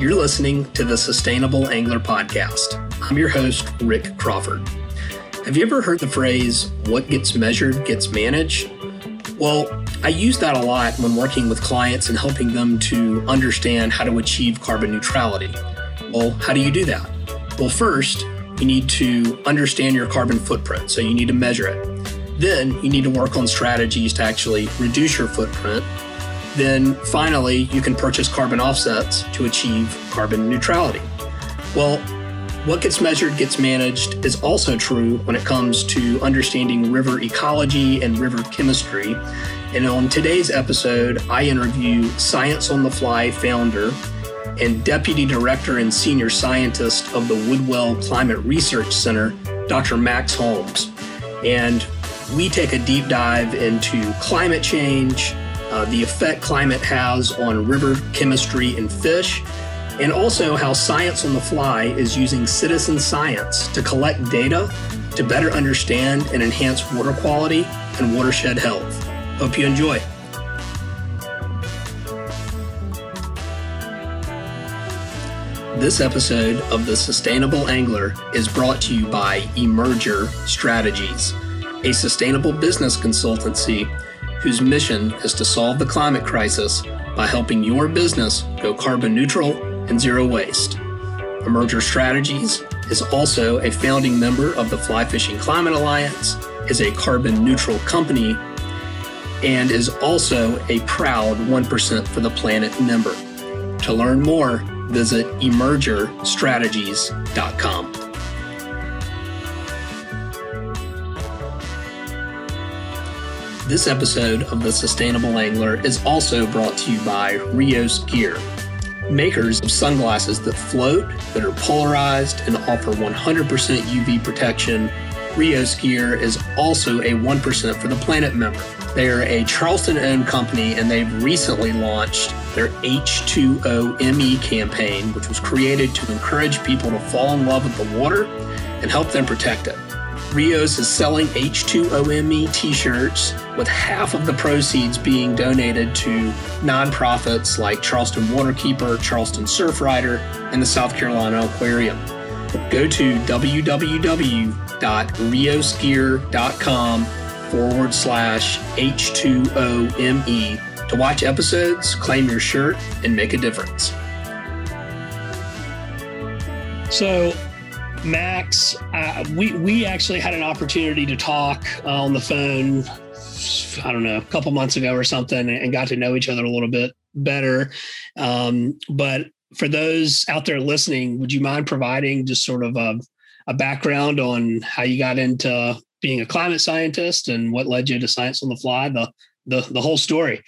You're listening to the Sustainable Angler Podcast. I'm your host, Rick Crawford. Have you ever heard the phrase, what gets measured gets managed? Well, I use that a lot when working with clients and helping them to understand how to achieve carbon neutrality. Well, how do you do that? Well, first, you need to understand your carbon footprint, so you need to measure it. Then you need to work on strategies to actually reduce your footprint. Then finally, you can purchase carbon offsets to achieve carbon neutrality. Well, what gets measured gets managed is also true when it comes to understanding river ecology and river chemistry. And on today's episode, I interview Science on the Fly founder and Deputy Director and Senior Scientist of the Woodwell Climate Research Center, Dr. Max Holmes. And we take a deep dive into climate change, uh, the effect climate has on river chemistry and fish, and also how Science on the Fly is using citizen science to collect data to better understand and enhance water quality and watershed health. Hope you enjoy. This episode of The Sustainable Angler is brought to you by Emerger Strategies a sustainable business consultancy whose mission is to solve the climate crisis by helping your business go carbon neutral and zero waste. Emerger Strategies is also a founding member of the Fly Fishing Climate Alliance, is a carbon neutral company, and is also a proud 1% for the Planet member. To learn more, visit emergerstrategies.com. This episode of The Sustainable Angler is also brought to you by Rheos Gear, makers of sunglasses that float, that are polarized, and offer 100% UV protection. Rheos Gear is also a 1% for the Planet member. They are a Charleston owned company and they've recently launched their H2O ME campaign, which was created to encourage people to fall in love with the water and help them protect it. Rheos is selling H2OME t shirts, with half of the proceeds being donated to nonprofits like Charleston Waterkeeper, Charleston Surfrider, and the South Carolina Aquarium. Go to www.rheosgear.com forward slash H2OME to watch episodes, claim your shirt, and make a difference. So, Max, uh, we we actually had an opportunity to talk uh, on the phone. I don't know, a couple months ago or something, and got to know each other a little bit better. Um, but for those out there listening, would you mind providing just sort of a, a background on how you got into being a climate scientist and what led you to Science on the Fly, the the the whole story?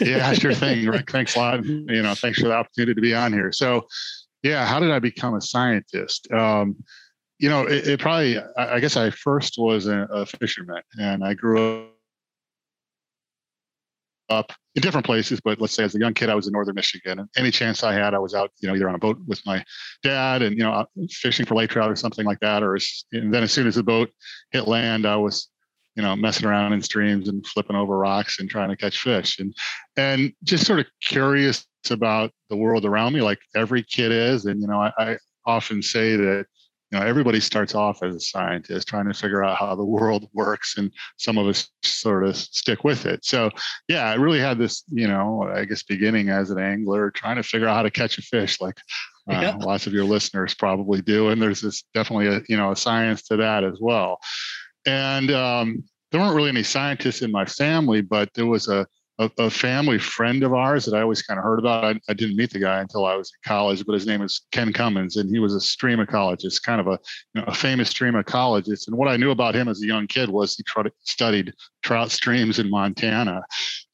yeah, sure thing. Rick, thanks a lot. You know, thanks for the opportunity to be on here. So, yeah, how did I become a scientist? Um, you know, it, it, probably, I, guess I first was a, a, fisherman and I grew up in different places, but let's say as a young kid, I was in northern Michigan. And any chance I had, I was out, you know, either on a boat with my dad and, you know, fishing for lake trout or something like that. Or, and then as soon as the boat hit land, I was, you know, messing around in streams and flipping over rocks and trying to catch fish and, and just sort of curious about the world around me, like every kid is. And, you know, I, I often say that, you know, everybody starts off as a scientist trying to figure out how the world works, and some of us sort of stick with it. So, yeah, I really had this, you know, I guess beginning as an angler, trying to figure out how to catch a fish, like uh, yeah. lots of your listeners probably do. And there's this definitely a, you know, a science to that as well. And um, there weren't really any scientists in my family, but there was a a, a, family friend of ours that I always kind of heard about. I, I, didn't meet the guy until I was in college, but his name is Ken Cummins, and he was a stream ecologist, kind of a, you know, a famous stream ecologist. And what I knew about him as a young kid was he tried, studied trout streams in Montana.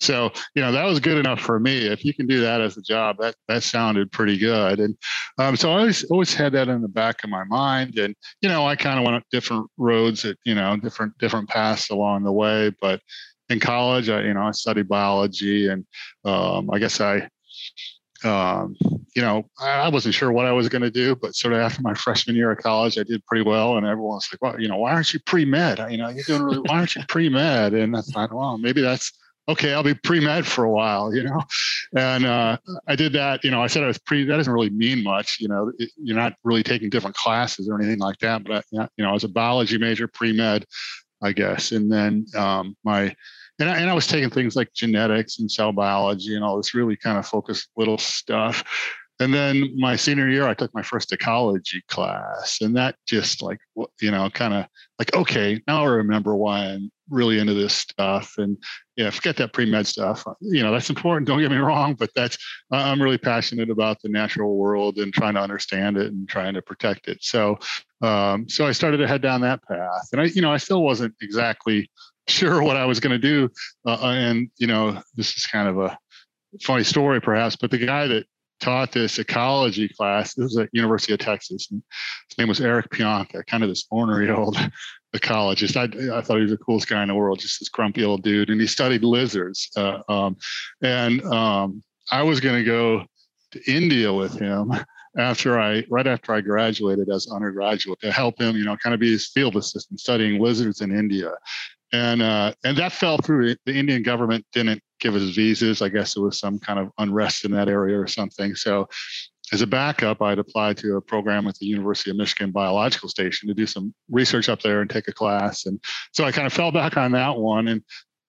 So, you know, that was good enough for me. If you can do that as a job, that that sounded pretty good. And um, so I always always had that in the back of my mind. And you know, I kind of went up different roads at you know different different paths along the way, but in college, I, you know, I studied biology and um, I guess I, um, you know, I wasn't sure what I was going to do, but sort of after my freshman year of college, I did pretty well. And everyone was like, well, you know, why aren't you pre-med? You know, you're doing really, why aren't you pre-med? And I thought, well, maybe that's okay, I'll be pre med for a while, you know. And uh, I did that. You know, I said I was pre. That doesn't really mean much. You know, it, you're not really taking different classes or anything like that. But I, you know, I was a biology major, pre med, I guess. And then um, my and I, and I was taking things like genetics and cell biology and all this really kind of focused little stuff. And then my senior year, I took my first ecology class, and that just like you know, kind of like okay, now I remember why I'm really into this stuff. And yeah, forget that pre med stuff. You know, that's important. Don't get me wrong, but that's I'm really passionate about the natural world and trying to understand it and trying to protect it. So, um, so I started to head down that path, and I, you know, I still wasn't exactly sure what I was going to do. Uh, and you know, this is kind of a funny story, perhaps, but the guy that taught this ecology class. This was at University of Texas. And his name was Eric Pianka, kind of this ornery old ecologist. I, I thought he was the coolest guy in the world, just this grumpy old dude. And he studied lizards. Uh, um, and um, I was going to go to India with him after I, right after I graduated as undergraduate to help him, you know, kind of be his field assistant studying lizards in India. And, uh, and that fell through. The Indian government didn't give us visas. I guess there was some kind of unrest in that area or something. So as a backup, I'd applied to a program at the University of Michigan Biological Station to do some research up there and take a class. And so I kind of fell back on that one and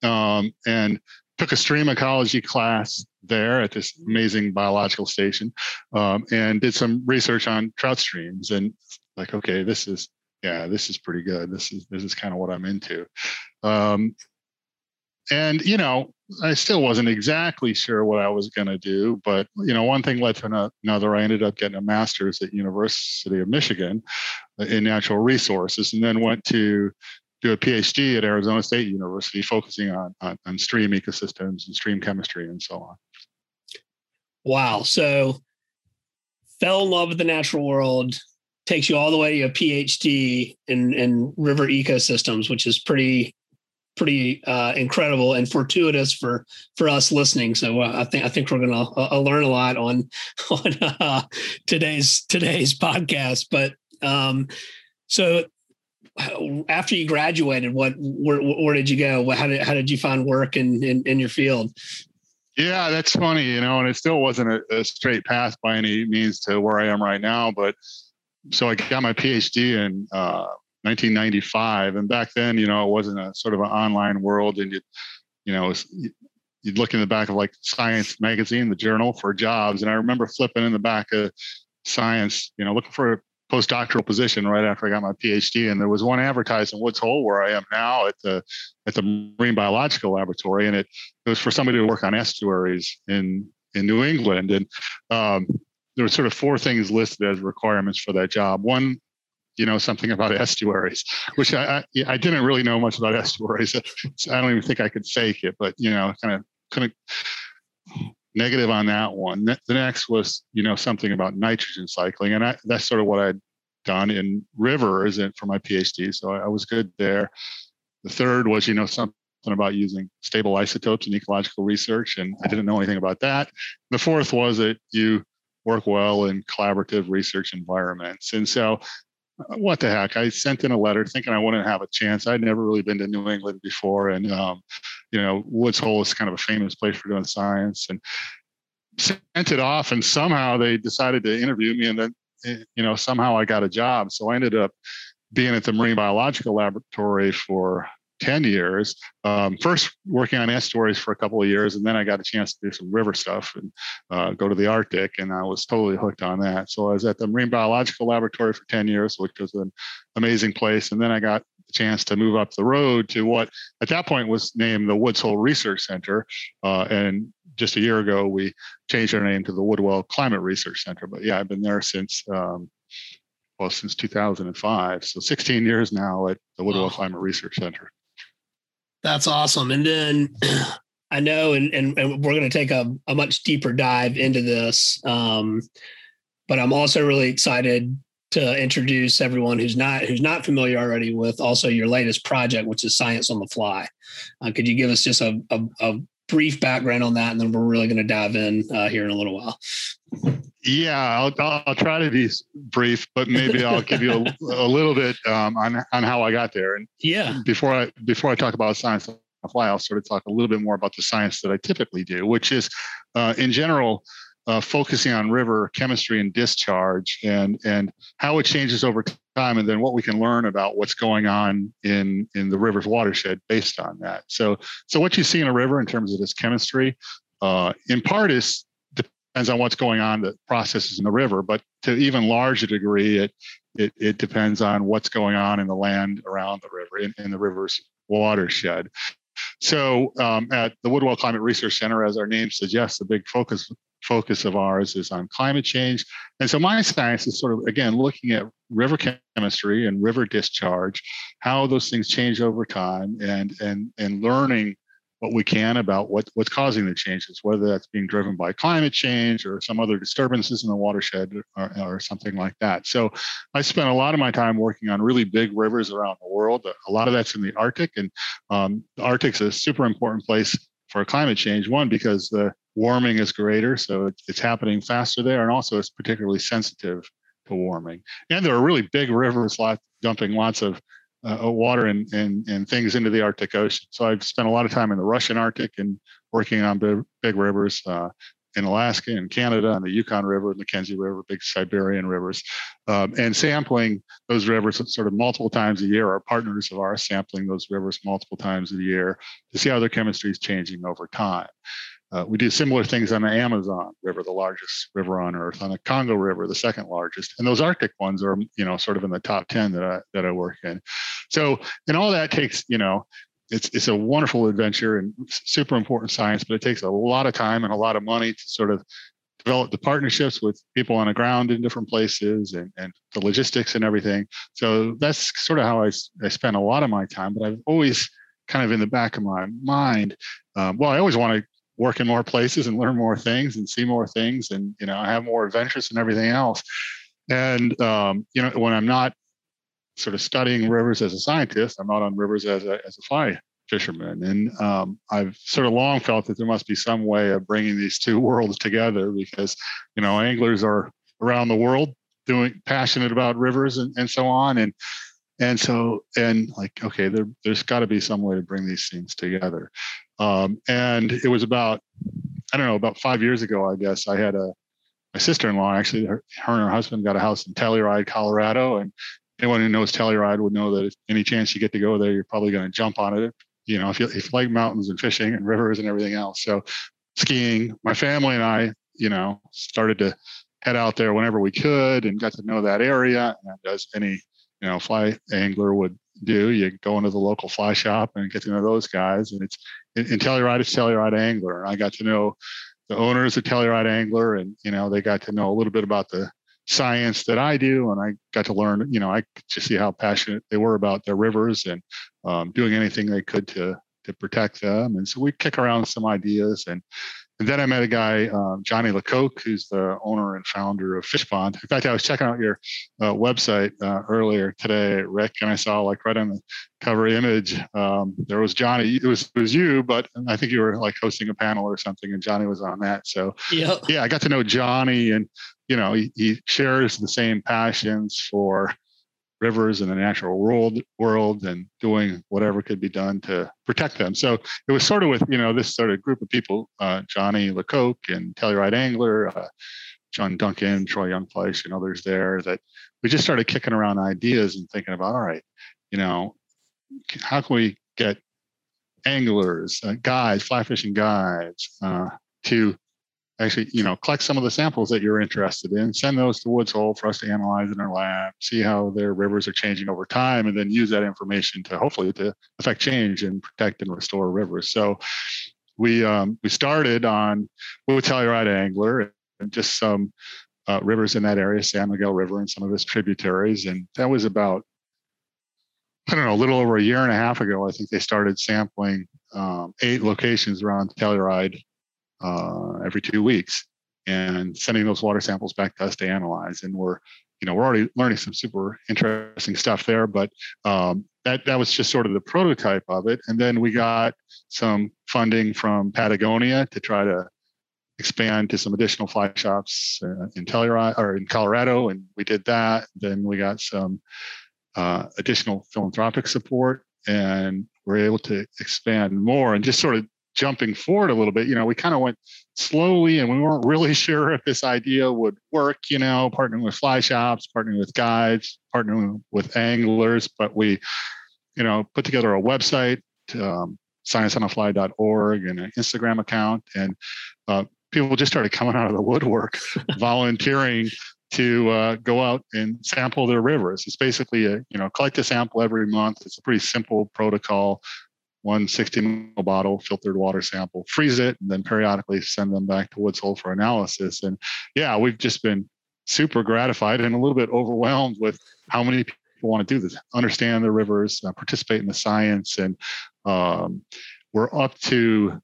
um, and took a stream ecology class there at this amazing biological station um, and did some research on trout streams and like okay this is yeah this is pretty good this is this is kind of what i'm into um, and you know i still wasn't exactly sure what i was going to do but you know one thing led to another. I ended up getting a master's at university of michigan uh, in natural resources and then went to do a phd at arizona state university focusing on, on, on stream ecosystems and stream chemistry and so on. Wow. So fell in love with the natural world takes you all the way to a phd in, in river ecosystems which is pretty pretty uh, incredible and fortuitous for for us listening. So uh, I think I think we're going to uh, learn a lot on on uh, today's today's podcast. But um, so after you graduated, what where, where did you go? How did how did you find work in in, in your field? Yeah, that's funny, you know, and it still wasn't a, a straight path by any means to where I am right now. But so I got my PhD in uh, 1995. And back then, you know, it wasn't a sort of an online world. And you, you know, was, you'd look in the back of like Science magazine, the journal for jobs. And I remember flipping in the back of Science, you know, looking for a postdoctoral position right after I got my PhD. And there was one advertised in Woods Hole where I am now at the at the Marine Biological Laboratory, and it, it was for somebody to work on estuaries in in New England. And um, there were sort of four things listed as requirements for that job. One you know something about estuaries, which I, I, I didn't really know much about estuaries. So I don't even think I could fake it, but you know, kind of couldn't negative on that one. The next was you know something about nitrogen cycling, and I, that's sort of what I'd done in rivers and for my PhD, so I, I was good there. The third was you know something about using stable isotopes in ecological research, and I didn't know anything about that. The fourth was that you work well in collaborative research environments. And so what the heck? I sent in a letter thinking I wouldn't have a chance. I'd never really been to New England before, and um, you know, Woods Hole is kind of a famous place for doing science, and sent it off. And somehow they decided to interview me, and then eh, you know, somehow I got a job. So I ended up being at the Marine Biological Laboratory for 10 years. Um, first working on estuaries for a couple of years, and then I got a chance to do some river stuff and uh, go to the Arctic, and I was totally hooked on that. So I was at the Marine Biological Laboratory for 10 years, which was an amazing place. And then I got the chance to move up the road to what at that point was named the Woods Hole Research Center. Uh, and just a year ago, we changed our name to the Woodwell Climate Research Center. But yeah, I've been there since um, well, since 2005. So 16 years now at the Woodwell Climate Research Center. That's awesome. And then I know, and, and, and we're going to take a, a much deeper dive into this. Um, but I'm also really excited to introduce everyone who's not who's not familiar already with also your latest project, which is Science on the Fly. Uh, could you give us just a, a, a brief background on that, and then we're really going to dive in uh, here in a little while. Yeah, I'll, I'll try to be brief, but maybe I'll give you a, a little bit um, on on how I got there. And yeah, before I before I talk about science fly, I'll sort of talk a little bit more about the science that I typically do, which is, uh, in general, uh, focusing on river chemistry and discharge and and how it changes over time, and then what we can learn about what's going on in in the river's watershed based on that. So so what you see in a river in terms of its chemistry, uh, in part is depends on what's going on the processes in the river, but to even larger degree, it it, it depends on what's going on in the land around the river in, in the river's watershed. So um, at the Woodwell Climate Research Center, as our name suggests, the big focus focus of ours is on climate change. And so my science is sort of, again, looking at river chemistry and river discharge, how those things change over time and, and, and learning what we can about what, what's causing the changes, whether that's being driven by climate change or some other disturbances in the watershed or, or, something like that. So I spent a lot of my time working on really big rivers around the world. A lot of that's in the Arctic, and um, the Arctic's a super important place for climate change. One, because the warming is greater, so it's happening faster there, and also it's particularly sensitive to warming. And there are really big rivers lot, dumping lots of uh, water and, and, and things into the Arctic Ocean. So I've spent a lot of time in the Russian Arctic and working on big, big rivers uh, in Alaska and Canada and the Yukon River, Mackenzie River, big Siberian rivers, um, and sampling those rivers sort of multiple times a year. Our partners of ours sampling those rivers multiple times a year to see how their chemistry is changing over time. Uh, we do similar things on the Amazon River, the largest river on Earth, on the Congo River, the second largest, and those Arctic ones are, you know, sort of in the top ten that I that I work in. So, and all that takes, you know, it's it's a wonderful adventure and super important science, but it takes a lot of time and a lot of money to sort of develop the partnerships with people on the ground in different places and, and the logistics and everything. So that's sort of how I, I spend a lot of my time, but I've always kind of in the back of my mind, um, well, I always want to work in more places and learn more things and see more things and you know have more adventures and everything else. And um, you know when i'm not sort of studying rivers as a scientist i'm not on rivers as a, as a fly fisherman. And um, i've sort of long felt that there must be some way of bringing these two worlds together because you know anglers are around the world doing passionate about rivers and, and so on. And and so and like okay there, there's got to be some way to bring these things together um, and it was about, I don't know, about five years ago, I guess, I had a, my sister-in-law, actually, her, her and her husband got a house in Telluride, Colorado. And anyone who knows Telluride would know that if any chance you get to go there, you're probably going to jump on it. You know, if you, if you like mountains and fishing and rivers and everything else. So skiing, my family and I, you know, started to head out there whenever we could and got to know that area. And as any, you know, fly angler would do. You go into the local fly shop and get to know those guys. And it's in, Telluride, it's Telluride Angler. I got to know the owners of Telluride Angler, and you know they got to know a little bit about the science that I do, and I got to learn. You know, I could see how passionate they were about their rivers and um, doing anything they could to to protect them. And so we kick around some ideas and and then I met a guy, um, Johnny Lecoq, who's the owner and founder of Fishpond. In fact, I was checking out your uh, website uh, earlier today, Rick, and I saw like right on the cover image, um, there was Johnny. It was it was you, but I think you were like hosting a panel or something, and Johnny was on that. So yep. yeah, I got to know Johnny, and you know, he, he shares the same passions for rivers and the natural world world and doing whatever could be done to protect them. So it was sort of with you know this sort of group of people, uh, Johnny Lecoq and Telluride Angler, uh, John Duncan, Troy Youngfleisch, and others there that we just started kicking around ideas and thinking about all right, you know, how can we get anglers, uh, guides, fly fishing guides uh, to actually, you know, collect some of the samples that you're interested in, send those to Woods Hole for us to analyze in our lab, see how their rivers are changing over time, and then use that information to hopefully to affect change and protect and restore rivers. So we um, we started on with Telluride Angler and just some uh, rivers in that area, San Miguel River and some of its tributaries, and that was about I don't know, a little over a year and a half ago. I think they started sampling um, eight locations around Telluride uh, every two weeks and sending those water samples back to us to analyze. And we're, you know, we're already learning some super interesting stuff there, but um, that that was just sort of the prototype of it. And then we got some funding from Patagonia to try to expand to some additional fly shops uh, in Telluride or in Colorado, and we did that. Then we got some uh, additional philanthropic support, and we're able to expand more and just sort of jumping forward a little bit, you know, we kind of went slowly and we weren't really sure if this idea would work, you know, partnering with fly shops, partnering with guides, partnering with anglers, but we, you know, put together a website, um, scienceonthefly.org and an Instagram account. And uh, people just started coming out of the woodwork, volunteering to uh, go out and sample their rivers. It's basically a, you know, collect a sample every month. It's a pretty simple protocol. One 60 ml bottle, filtered water sample, freeze it, and then periodically send them back to Woods Hole for analysis. And yeah, we've just been super gratified and a little bit overwhelmed with how many people want to do this, understand the rivers, uh, participate in the science, and um, we're up to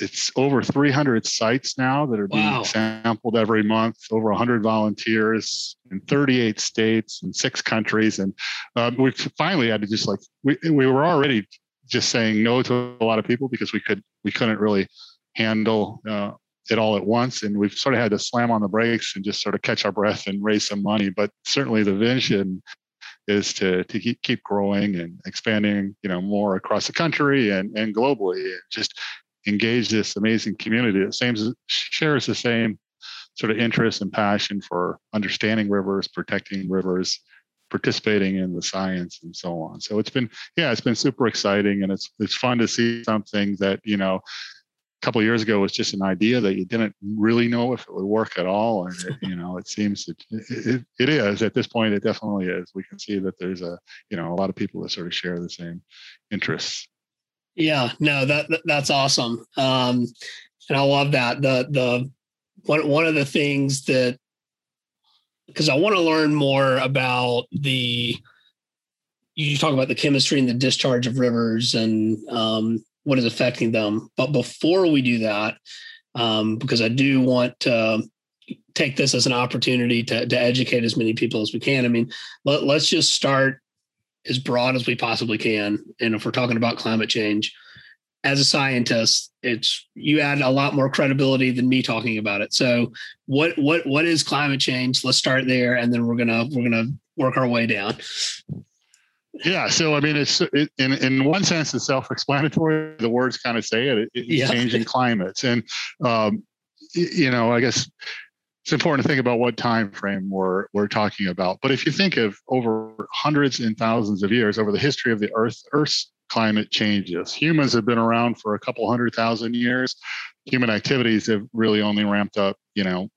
it's over 300 sites now that are being wow. sampled every month over 100 volunteers in 38 states and six countries and uh, we finally had to just like we, we were already just saying no to a lot of people because we could we couldn't really handle uh, it all at once. And we've sort of had to slam on the brakes and just sort of catch our breath and raise some money. But certainly the vision is to to keep, growing and expanding you know more across the country and and globally and just engage this amazing community that same shares the same sort of interest and passion for understanding rivers protecting rivers participating in the science and so on. So it's been yeah it's been super exciting and it's it's fun to see something that you know a couple years ago was just an idea that you didn't really know if it would work at all and it, you know it seems that it, it is. At this point it definitely is. We can see that there's a you know a lot of people that sort of share the same interests. Yeah no that, that that's awesome. Um and i love that. The the one one of the things that because i want to learn more about the you talk about the chemistry and the discharge of rivers and um, what is affecting them. But before we do that, um, because I do want to take this as an opportunity to, to educate as many people as we can. I mean, let, let's just start as broad as we possibly can. And if we're talking about climate change, as a scientist, it's you add a lot more credibility than me talking about it. So, what what what is climate change? Let's start there, and then we're gonna we're gonna work our way down. Yeah, so I mean, it's it, in in one sense it's self-explanatory. The words kind of say it. it it's yeah. changing climates, and um, you know, I guess it's important to think about what time frame we're we're talking about. But if you think of over hundreds and thousands of years over the history of the Earth, Earth's climate changes. Humans have been around for a couple hundred thousand years. Human activities have really only ramped up, you know,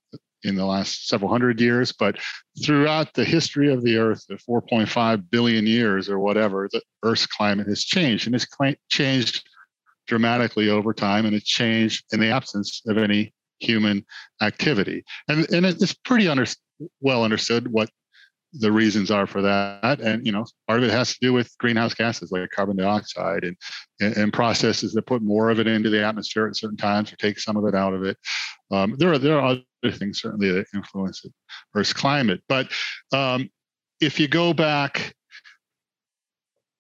in the last several hundred years, but throughout the history of the Earth, the 4.5 billion years or whatever, the Earth's climate has changed, and it's changed dramatically over time, and it's changed in the absence of any human activity. And and it's pretty under, well understood what the reasons are for that. And you know, part of it has to do with greenhouse gases like carbon dioxide and, and processes that put more of it into the atmosphere at certain times or take some of it out of it. Um, there are there are other things certainly that influence it Earth's climate. But um, if you go back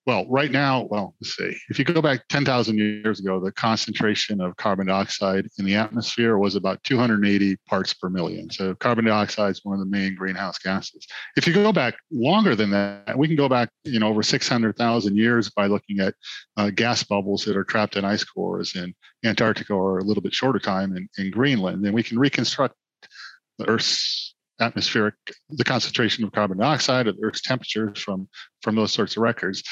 well, right now, well, let's see. If you go back 10,000 years ago, the concentration of carbon dioxide in the atmosphere was about 280 parts per million. So carbon dioxide is one of the main greenhouse gases. If you go back longer than that, we can go back, you know, over 600,000 years by looking at uh, gas bubbles that are trapped in ice cores in Antarctica or a little bit shorter time in, in Greenland. And we can reconstruct the Earth's atmospheric, the concentration of carbon dioxide at Earth's temperatures from, from those sorts of records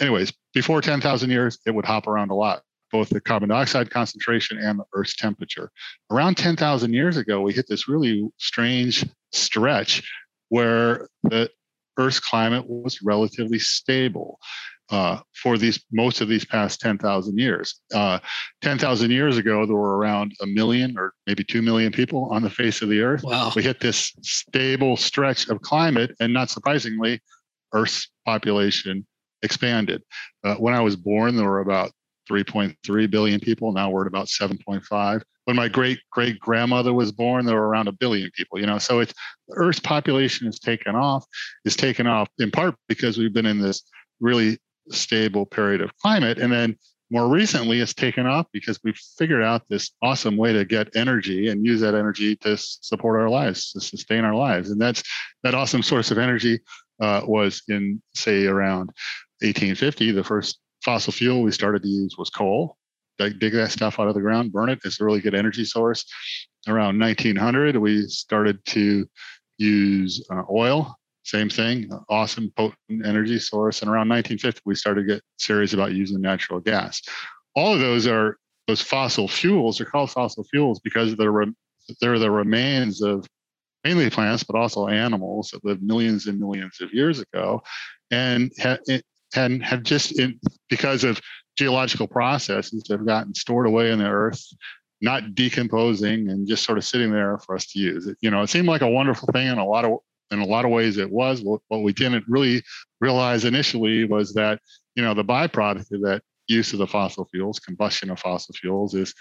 anyways, before 10,000 years, it would hop around a lot, both the carbon dioxide concentration and the Earth's temperature. Around 10,000 years ago, we hit this really strange stretch where the Earth's climate was relatively stable. Uh, for these most of these past 10,000 years. Uh, 10,000 years ago, there were around a million or maybe 2 million people on the face of the earth. Wow. We hit this stable stretch of climate, and not surprisingly, Earth's population expanded. Uh, when I was born, there were about 3.3 billion people. Now we're at about 7.5. When my great great grandmother was born, there were around a billion people. You know, so it's Earth's population has taken off. Is taken off in part because we've been in this really stable period of climate, and then more recently it's taken off because we've figured out this awesome way to get energy and use that energy to support our lives to sustain our lives and that's that awesome source of energy uh, was in say around 1850, the first fossil fuel we started to use was coal. Dig, dig that stuff out of the ground, burn it. It's a really good energy source. Around 1900, we started to use uh, oil. Same thing, awesome potent energy source. And around 1950, we started to get serious about using natural gas. All of those are those fossil fuels. They're called fossil fuels because they're they're the remains of mainly plants, but also animals that lived millions and millions of years ago, and ha- and have just in, because of geological processes have gotten stored away in the earth not decomposing and just sort of sitting there for us to use. It you know it seemed like a wonderful thing in a lot of in a lot of ways it was. What, what we didn't really realize initially was that you know the byproduct of that use of the fossil fuels combustion of fossil fuels is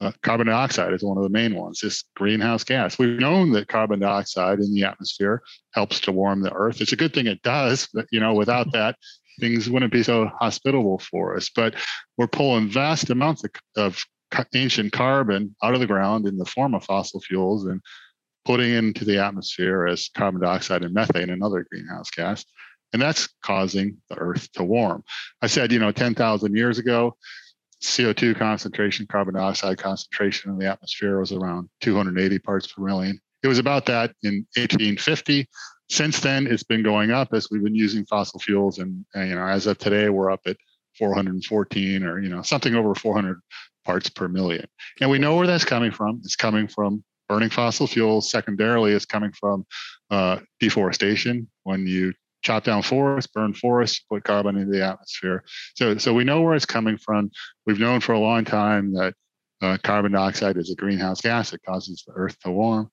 uh, carbon dioxide is one of the main ones this greenhouse gas. We've known that carbon dioxide in the atmosphere helps to warm the earth. It's a good thing it does but you know without that things wouldn't be so hospitable for us. But we're pulling vast amounts of, of ancient carbon out of the ground in the form of fossil fuels and putting into the atmosphere as carbon dioxide and methane, another greenhouse gas. And that's causing the earth to warm. I said, you know, 10,000 years ago, CO2 concentration, carbon dioxide concentration in the atmosphere was around 280 parts per million. It was about that in 1850 since then, it's been going up as we've been using fossil fuels, and, and you know, as of today, we're up at 414 or you know something over 400 parts per million. And we know where that's coming from. It's coming from burning fossil fuels. Secondarily, it's coming from uh, deforestation. When you chop down forests, burn forests, put carbon into the atmosphere. So, so we know where it's coming from. We've known for a long time that uh, carbon dioxide is a greenhouse gas. It causes the earth to warm.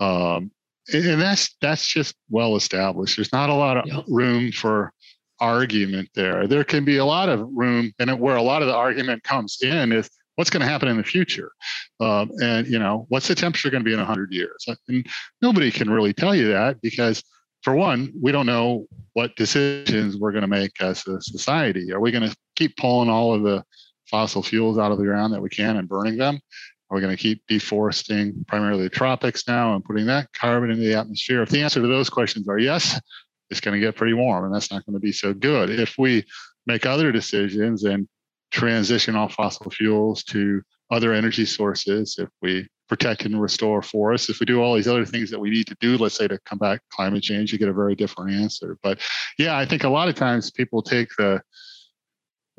Um, and that's that's just well established. There's not a lot of yep. room for argument there. There can be a lot of room, and where a lot of the argument comes in is what's going to happen in the future, um, and you know what's the temperature going to be in 100 years. And nobody can really tell you that because, for one, we don't know what decisions we're going to make as a society. Are we going to keep pulling all of the fossil fuels out of the ground that we can and burning them? Are we going to keep deforesting primarily the tropics now and putting that carbon into the atmosphere? If the answer to those questions are yes, it's going to get pretty warm and that's not going to be so good. If we make other decisions and transition off fossil fuels to other energy sources, if we protect and restore forests, if we do all these other things that we need to do, let's say to combat climate change, you get a very different answer. But yeah, I think a lot of times people take the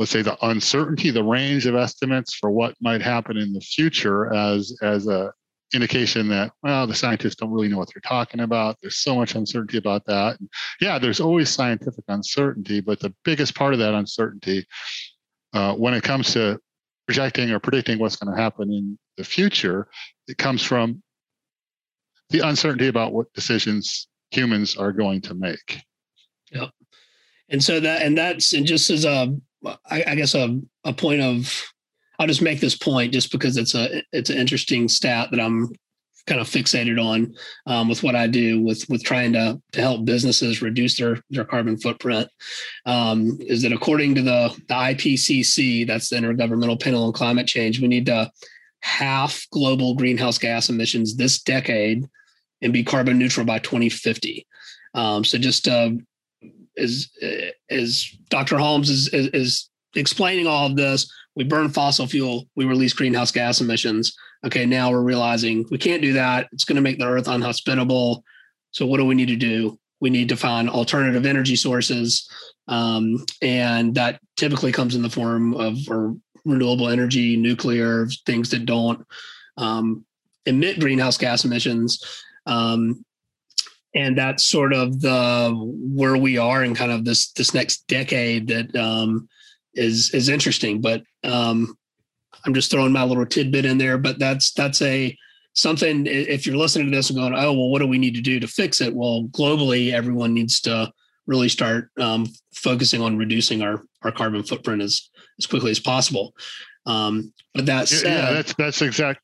let's say the uncertainty, the range of estimates for what might happen in the future as as a indication that well the scientists don't really know what they're talking about. There's so much uncertainty about that. And yeah there's always scientific uncertainty but the biggest part of that uncertainty uh, when it comes to projecting or predicting what's going to happen in the future it comes from the uncertainty about what decisions humans are going to make. Yeah and so that and that's and just as a I, I guess a, a point of I'll just make this point just because it's a it's an interesting stat that I'm kind of fixated on um, with what I do with with trying to to help businesses reduce their their carbon footprint. Um, is that according to the the IPCC, that's the Intergovernmental Panel on Climate Change, we need to half global greenhouse gas emissions this decade and be carbon neutral by 2050. Um, so just uh, as as Dr. Holmes is, is, is explaining all of this, we burn fossil fuel, we release greenhouse gas emissions. Okay, now we're realizing we can't do that. It's going to make the earth unhospitable. So what do we need to do? We need to find alternative energy sources, um, and that typically comes in the form of renewable energy, nuclear, things that don't um, emit greenhouse gas emissions. Um, and that's sort of the where we are in kind of this this next decade that um, is is interesting. But um, I'm just throwing my little tidbit in there. But that's that's a something. If you're listening to this and going, oh well, what do we need to do to fix it? Well, globally, everyone needs to really start um, focusing on reducing our our carbon footprint as as quickly as possible. Um, but that said, yeah, that's that's exact.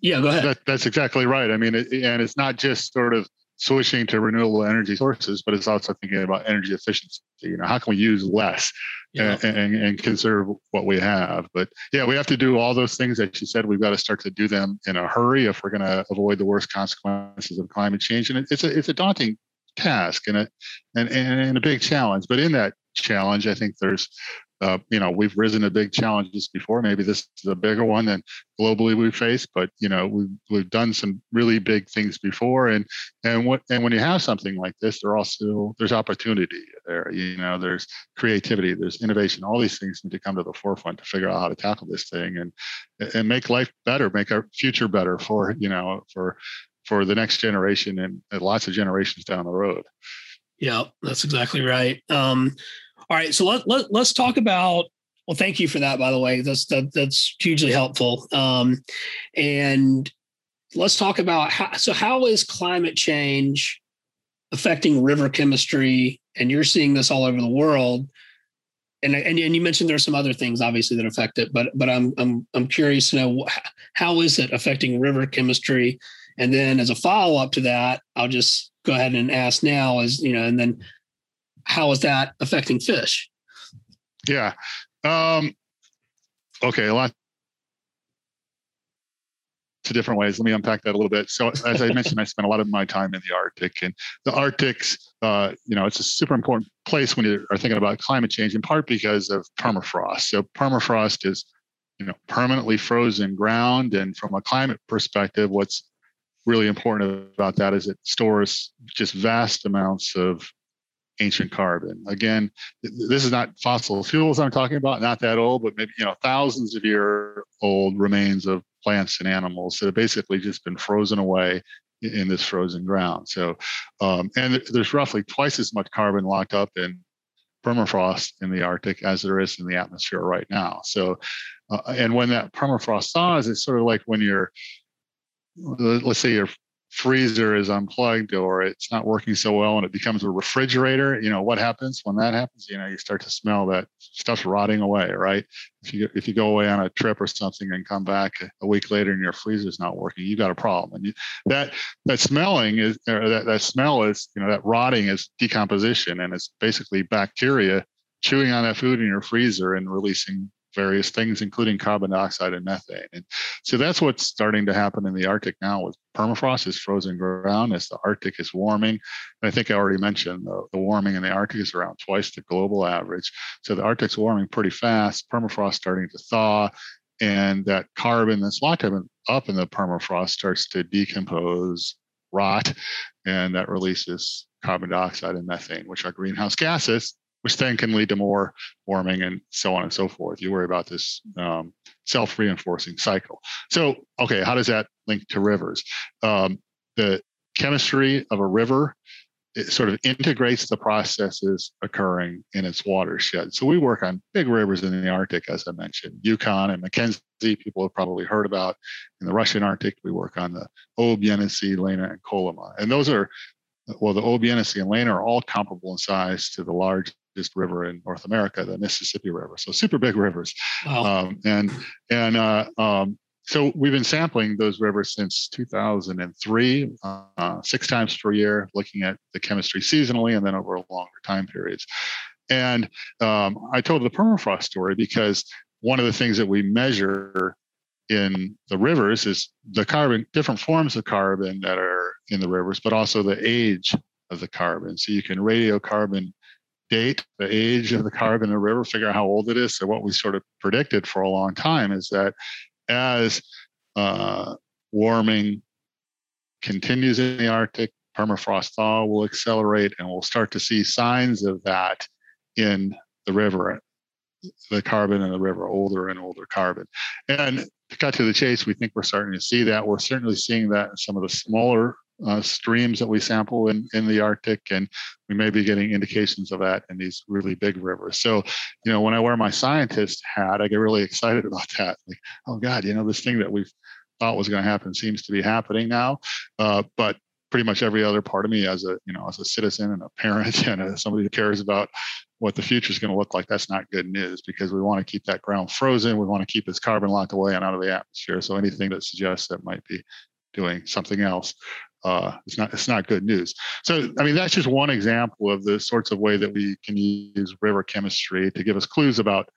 Yeah, go ahead. That, that's exactly right. I mean, it, and it's not just sort of switching to renewable energy sources, but it's also thinking about energy efficiency. You know, how can we use less yeah. and, and, and, conserve what we have? But yeah, we have to do all those things that you said. We've got to start to do them in a hurry if we're going to avoid the worst consequences of climate change. And it's a it's a daunting task and a and, and a big challenge. But in that challenge, I think there's uh, you know, we've risen to big challenges before. Maybe this is a bigger one than globally we face, but you know, we've we've done some really big things before. And and what and when you have something like this, there also there's opportunity there. You know, there's creativity, there's innovation. All these things need to come to the forefront to figure out how to tackle this thing and and make life better, make our future better for you know for for the next generation and, lots of generations down the road. Yeah, that's exactly right. Um, all right, so let, let let's talk about. Well, thank you for that, by the way. That's that, that's hugely helpful. Um, and let's talk about how. So, how is climate change affecting river chemistry? And you're seeing this all over the world. And, and, and you mentioned there are some other things obviously that affect it, but but I'm I'm I'm curious to know how is it affecting river chemistry, and then as a follow up to that, I'll just go ahead and ask now is you know, and then how is that affecting fish? Yeah. Um, okay, a lot to different ways. Let me unpack that a little bit. So, as I mentioned, I spent a lot of my time in the Arctic, and the Arctic's, uh, you know, it's a super important place when you are thinking about climate change, in part because of permafrost. So, permafrost is, you know, permanently frozen ground, and from a climate perspective, what's really important about that is it stores just vast amounts of ancient carbon. Again, this is not fossil fuels I'm talking about, not that old, but maybe you know thousands of year old remains of plants and animals that have basically just been frozen away in this frozen ground. So, um, and there's roughly twice as much carbon locked up in permafrost in the Arctic as there is in the atmosphere right now. So, uh, and when that permafrost thaws, it's sort of like when you're let's say your freezer is unplugged or it's not working so well and it becomes a refrigerator you know what happens when that happens? You know you start to smell that stuff's rotting away right? If you if you go away on a trip or something and come back a week later and your freezer's not working you got a problem. And you, that that smelling is or that, that smell is you know that rotting is decomposition and it's basically bacteria chewing on that food in your freezer and releasing various things, including carbon dioxide and methane. And so that's what's starting to happen in the Arctic now with permafrost is frozen ground as the Arctic is warming. And I think I already mentioned the, the warming in the Arctic is around twice the global average. So the Arctic's warming pretty fast, permafrost starting to thaw, and that carbon that's locked up in the permafrost starts to decompose, rot, and that releases carbon dioxide and methane, which are greenhouse gases which then can lead to more warming and so on and so forth. You worry about this um, self reinforcing cycle. So, okay, how does that link to rivers? Um, the chemistry of a river it sort of integrates the processes occurring in its watershed. So we work on big rivers in the Arctic, as I mentioned, Yukon and Mackenzie. People have probably heard about in the Russian Arctic. We work on the Ob, Yenisei, Lena, and Kolyma, and those are well, the Ob, Yenisei, and Lena are all comparable in size to the large largest river in North America, the Mississippi River. So super big rivers. Wow. Um, and and uh, um, so we've been sampling those rivers since 2003, uh, six times per year, looking at the chemistry seasonally and then over longer time periods. And um, I told the permafrost story because one of the things that we measure in the rivers is the carbon, different forms of carbon that are in the rivers, but also the age of the carbon. So you can radiocarbon date, the age of the carbon in the river, figure out how old it is. So what we sort of predicted for a long time is that as uh, warming continues in the Arctic, permafrost thaw will accelerate, and we'll start to see signs of that in the river, the carbon in the river, older and older carbon. And to cut to the chase, we think we're starting to see that. We're certainly seeing that in some of the smaller uh, streams that we sample in, in the Arctic, and we may be getting indications of that in these really big rivers. So, you know, when I wear my scientist hat, I get really excited about that. Like, oh God, you know, this thing that we thought was going to happen seems to be happening now. Uh, but pretty much every other part of me, as a you know, as a citizen and a parent and a, somebody who cares about what the future is going to look like, that's not good news because we want to keep that ground frozen. We want to keep its carbon locked away and out of the atmosphere. So anything that suggests that might be doing something else uh, it's not it's not good news. So I mean that's just one example of the sorts of way that we can use river chemistry to give us clues about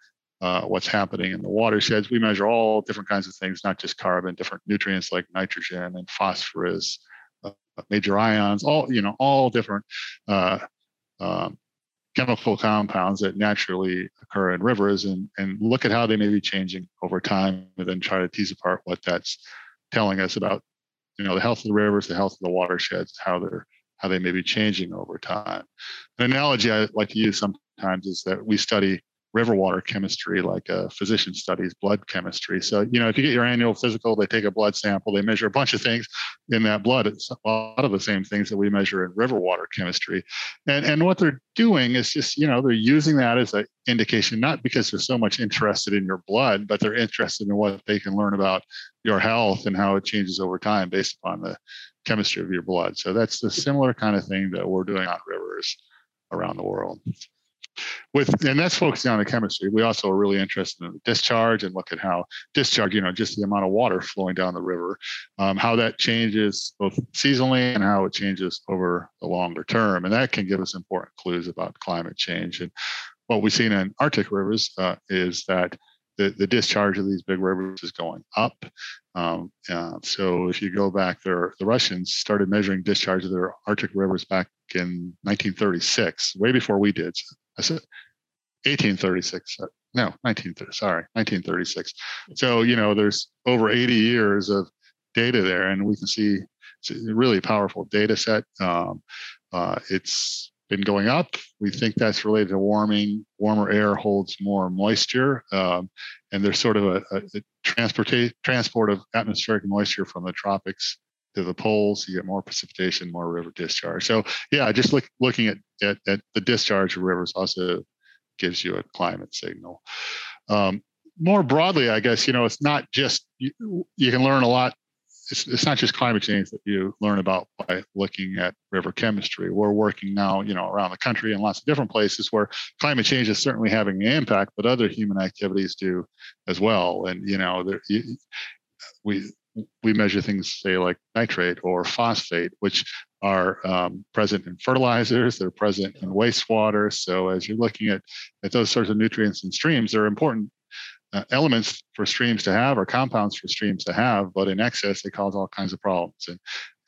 uh, what's happening in the watersheds. We measure all different kinds of things, not just carbon, different nutrients like nitrogen and phosphorus, uh, major ions, all you know, all different uh, um, chemical compounds that naturally occur in rivers and, and look at how they may be changing over time and then try to tease apart what that's telling us about you know the health of the rivers the health of the watersheds how they're how they may be changing over time. An analogy i like to use sometimes is that we study river water chemistry like a physician studies blood chemistry. So, you know, if you get your annual physical, they take a blood sample, they measure a bunch of things in that blood. It's a lot of the same things that we measure in river water chemistry. And, and what they're doing is just, you know, they're using that as an indication, not because they're so much interested in your blood, but they're interested in what they can learn about your health and how it changes over time based upon the chemistry of your blood. So that's the similar kind of thing that we're doing on rivers around the world with and that's focusing on the chemistry we also are really interested in discharge and look at how discharge you know just the amount of water flowing down the river um, how that changes both seasonally and how it changes over the longer term and that can give us important clues about climate change and what we've seen in arctic rivers uh, is that the, the discharge of these big rivers is going up. Um, uh, so if you go back there, the Russians started measuring discharge of their Arctic rivers back in 1936, way before we did. I said 1836. Uh, no, 1930. Sorry, 1936. So you know, there's over 80 years of data there, and we can see it's a really powerful data set. Um, uh, it's been going up. We think that's related to warming. Warmer air holds more moisture, um, and there's sort of a, a, a transport of atmospheric moisture from the tropics to the poles, you get more precipitation, more river discharge. So yeah, just look, looking at, at, at the discharge of rivers also gives you a climate signal. Um, more broadly, I guess, you know, it's not just, you, you can learn a lot. It's, it's not just climate change that you learn about by looking at river chemistry. We're working now, you know, around the country in lots of different places where climate change is certainly having an impact, but other human activities do as well. And, you know, there, you, we we measure things, say, like nitrate or phosphate, which are um, present in fertilizers, they're present in wastewater. So as you're looking at, at those sorts of nutrients in streams, they're important uh, elements for streams to have or compounds for streams to have, but in excess, they cause all kinds of problems. And,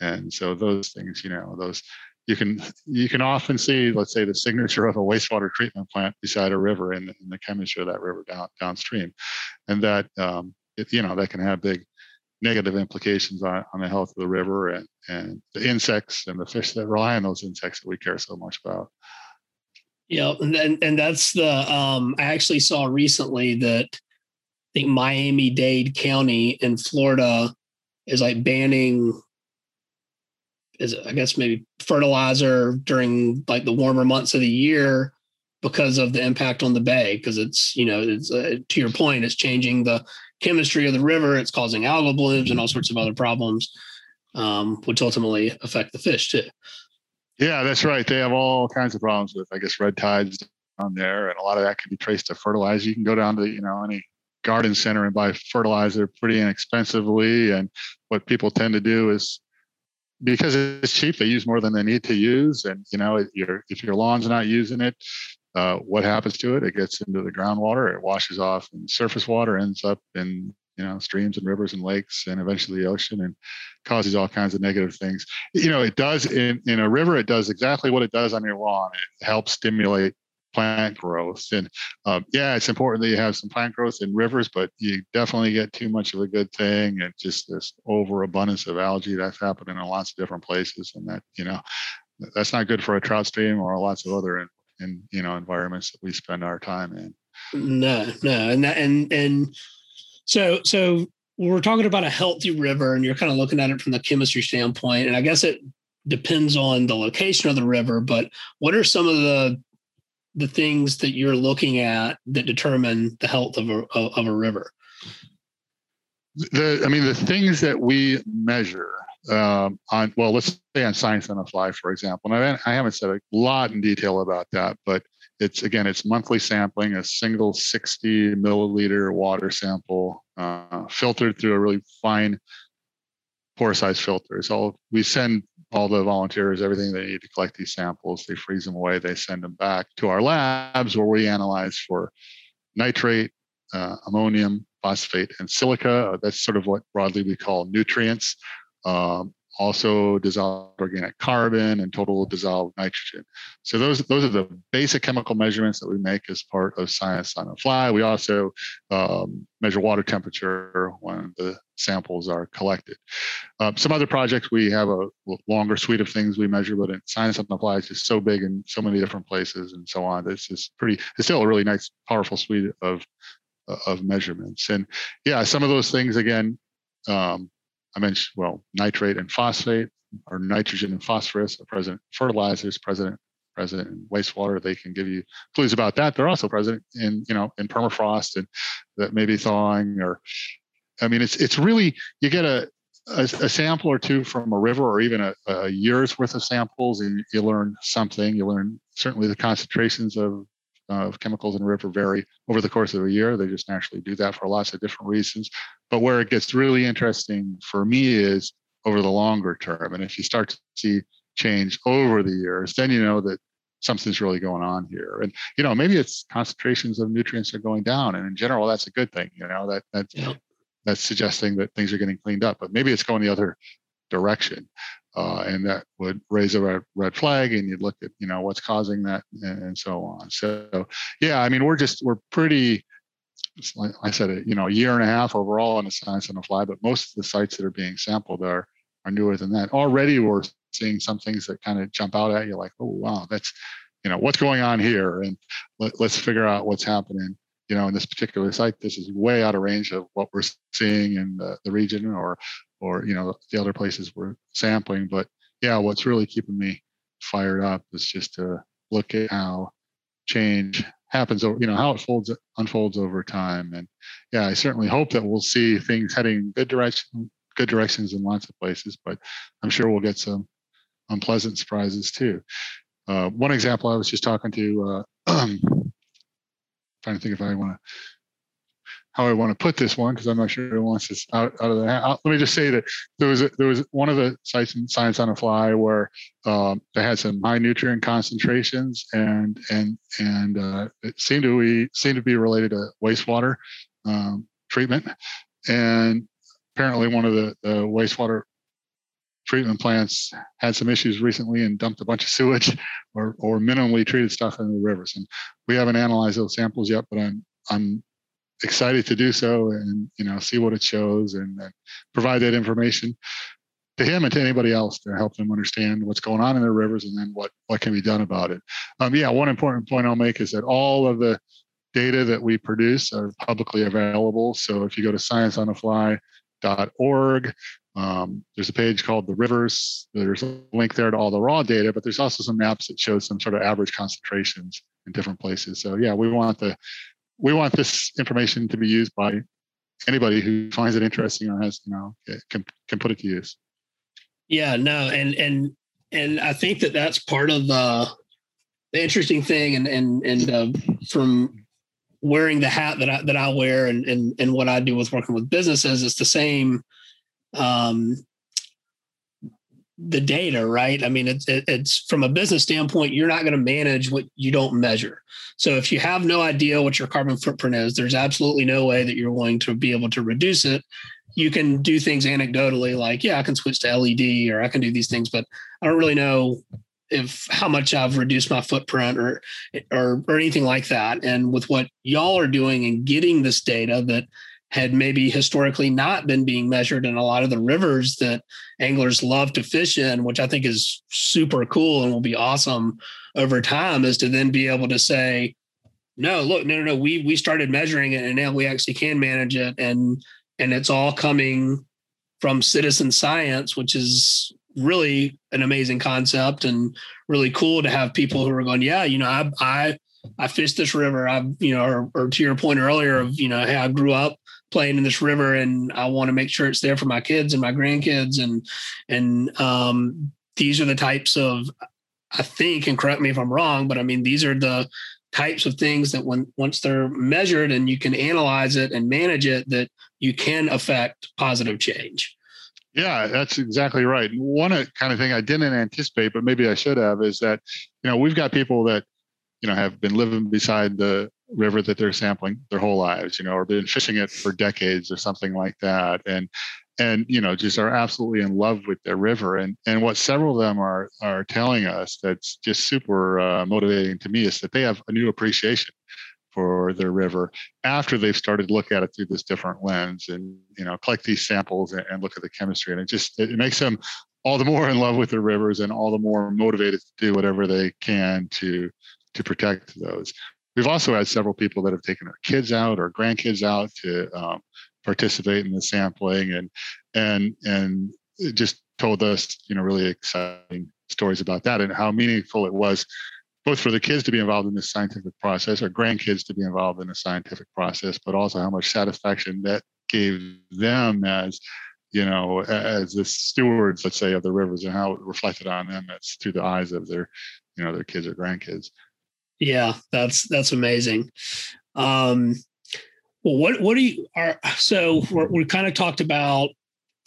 and so those things, you know, those you can you can often see, let's say, the signature of a wastewater treatment plant beside a river in, the chemistry of that river down, downstream, and that um, it, you know that can have big negative implications on, on the health of the river and, and the insects and the fish that rely on those insects that we care so much about. Yeah, and and, and that's the um, I actually saw recently that I think Miami Dade County in Florida is like banning is I guess maybe fertilizer during like the warmer months of the year because of the impact on the bay because it's you know it's uh, to your point it's changing the chemistry of the river. It's causing algal blooms and all sorts of other problems, um, which ultimately affect the fish too. Yeah, that's right. They have all kinds of problems with, I guess, red tides on there, and a lot of that can be traced to fertilizer. You can go down to, you know, any garden center and buy fertilizer pretty inexpensively. And what people tend to do is because it's cheap, they use more than they need to use. And you know, if if your lawn's not using it, uh, what happens to it? It gets into the groundwater, it washes off, and surface water ends up in you know streams and rivers and lakes, and eventually the ocean, and causes all kinds of negative things. You know, it does in in a river. It does exactly what it does on your lawn. It helps stimulate plant growth. And um, yeah, it's important that you have some plant growth in rivers, but you definitely get too much of a good thing and just this overabundance of algae that's happening in lots of different places. And that, you know, that's not good for a trout stream or lots of other in you know environments that we spend our time in. No, no, and that, and and so so we're talking about a healthy river, and you're kind of looking at it from the chemistry standpoint, and I guess it depends on the location of the river. But what are some of the the things that you're looking at that determine the health of a of a river? The I mean the things that we measure um, on well, let's say on Science on the Fly, for example. And I, I haven't said a lot in detail about that, but it's again, it's monthly sampling, a single 60 milliliter water sample, uh, filtered through a really fine pore size filter. So we send all the volunteers everything they need to collect these samples. They freeze them away. They send them back to our labs where we analyze for nitrate, uh, ammonium, phosphate, and silica. That's sort of what broadly we call nutrients. Um, also dissolved organic carbon and total dissolved nitrogen. So those those are the basic chemical measurements that we make as part of science on the fly. We also um, measure water temperature when the samples are collected. Um, some other projects we have a longer suite of things we measure, but in science on the fly is just so big in so many different places and so on. It's just pretty. It's still a really nice, powerful suite of of measurements. And yeah, some of those things again. Um, I mentioned, well, nitrate and phosphate, or nitrogen and phosphorus are present in fertilizers, present present in wastewater. They can give you clues about that. They're also present in, you know, in permafrost and that may be thawing or, I mean, it's it's really you get a a, a sample or two from a river or even a, a year's worth of samples and you learn something. You learn certainly the concentrations of of chemicals in a river vary over the course of a year. They just naturally do that for lots of different reasons. But where it gets really interesting for me is over the longer term. And if you start to see change over the years, then you know that something's really going on here. And you know, maybe it's concentrations of nutrients are going down, and in general, that's a good thing. You know, that that yeah. that's suggesting that things are getting cleaned up. But maybe it's going the other direction uh, and that would raise a red, red flag and you'd look at you know what's causing that and, and so on. So yeah i mean we're just we're pretty like i said you know a year and a half overall on the science on the fly but most of the sites that are being sampled are are newer than that. Already we're seeing some things that kind of jump out at you like oh wow that's you know what's going on here? And let, let's figure out what's happening you know in this particular site. This is way out of range of what we're seeing in the, the region or or you know the other places we're sampling. But yeah, what's really keeping me fired up is just to look at how change happens over you know how it folds unfolds over time and yeah i certainly hope that we'll see things heading good direction good directions in lots of places but i'm sure we'll get some unpleasant surprises too uh, one example i was just talking to uh, trying to think if i want to how I want to put this one because I'm not sure who wants this out, out of the. Let me just say that there was a, there was one of the sites in Science on the Fly where um, they had some high nutrient concentrations and and and uh, it seemed to be seemed to be related to wastewater um, treatment, and apparently one of the, the wastewater treatment plants had some issues recently and dumped a bunch of sewage or, or minimally treated stuff into the rivers. And we haven't analyzed those samples yet, but I'm I'm excited to do so and you know see what it shows and, and, provide that information to him and to anybody else to help them understand what's going on in their rivers and then what what can be done about it. Um, yeah one important point i'll make is that all of the data that we produce are publicly available. So if you go to scienceonthefly.org um, there's a page called the rivers. There's a link there to all the raw data but there's also some maps that show some sort of average concentrations in different places. So yeah we want the we want this information to be used by anybody who finds it interesting or has you know can can put it to use. Yeah no and and and i think that that's part of the the interesting thing and and and uh, from wearing the hat that i that i wear and and and what i do with working with businesses it's the same um the data, right? I mean, it's it's from a business standpoint, you're not going to manage what you don't measure. So if you have no idea what your carbon footprint is, there's absolutely no way that you're going to be able to reduce it. You can do things anecdotally, like yeah, I can switch to LED or I can do these things, but I don't really know if how much I've reduced my footprint or or or anything like that. And with what y'all are doing and getting this data that had maybe historically not been being measured in a lot of the rivers that anglers love to fish in, which I think is super cool and will be awesome over time, is to then be able to say, no, look, no, no, no, we we started measuring it and now we actually can manage it. And and it's all coming from citizen science, which is really an amazing concept and really cool to have people who are going, yeah, you know, I I I fished this river. I, you know, or, or to your point earlier of, you know, hey, I grew up playing in this river and I want to make sure it's there for my kids and my grandkids and and um, these are the types of I think and correct me if I'm wrong but I mean these are the types of things that when once they're measured and you can analyze it and manage it that you can affect positive change. Yeah, that's exactly right. One kind of thing I didn't anticipate, but maybe I should have, is that you know we've got people that you know have been living beside the river that they're sampling their whole lives, you know, or been fishing it for decades or something like that. And and you know just are absolutely in love with their river. And and what several of them are are telling us that's just super uh, motivating to me is that they have a new appreciation for their river after they've started to look at it through this different lens and you know collect these samples and, and look at the chemistry. And it just it makes them all the more in love with their rivers and all the more motivated to do whatever they can to to protect those we've also had several people that have taken their kids out or grandkids out to um, participate in the sampling and and and just told us you know really exciting stories about that and how meaningful it was both for the kids to be involved in this scientific process or grandkids to be involved in the scientific process but also how much satisfaction that gave them as you know as the stewards let's say of the rivers and how it reflected on them as through the eyes of their you know their kids or grandkids yeah that's that's amazing um well, what what do you are so we're kind of talked about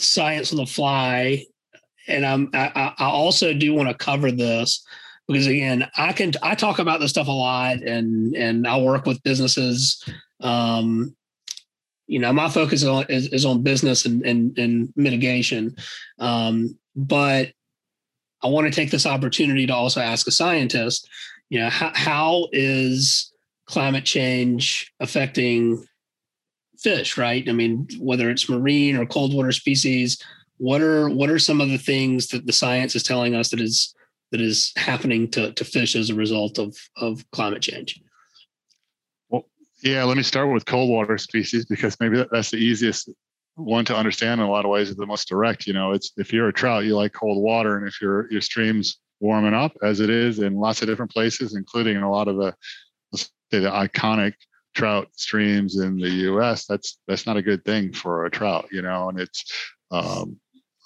science on the fly, and I'm I, I also do want to cover this because again I can I talk about this stuff a lot, and and I work with businesses. Um, you know, my focus is on, is, is on business and, and, and mitigation, um, but I want to take this opportunity to also ask a scientist, you know, how, how is climate change affecting fish, right? I mean, whether it's marine or cold water species, what are what are some of the things that the science is telling us that is that is happening to, to fish as a result of of climate change? Well, yeah, let me start with cold water species because maybe that's the easiest one to understand in a lot of ways, the most direct. You know, it's if you're a trout, you like cold water, and if your your streams warming up as it is in lots of different places, including in a lot of the let's say the iconic trout streams in the U.S. That's that's not a good thing for a trout, you know. And it's um,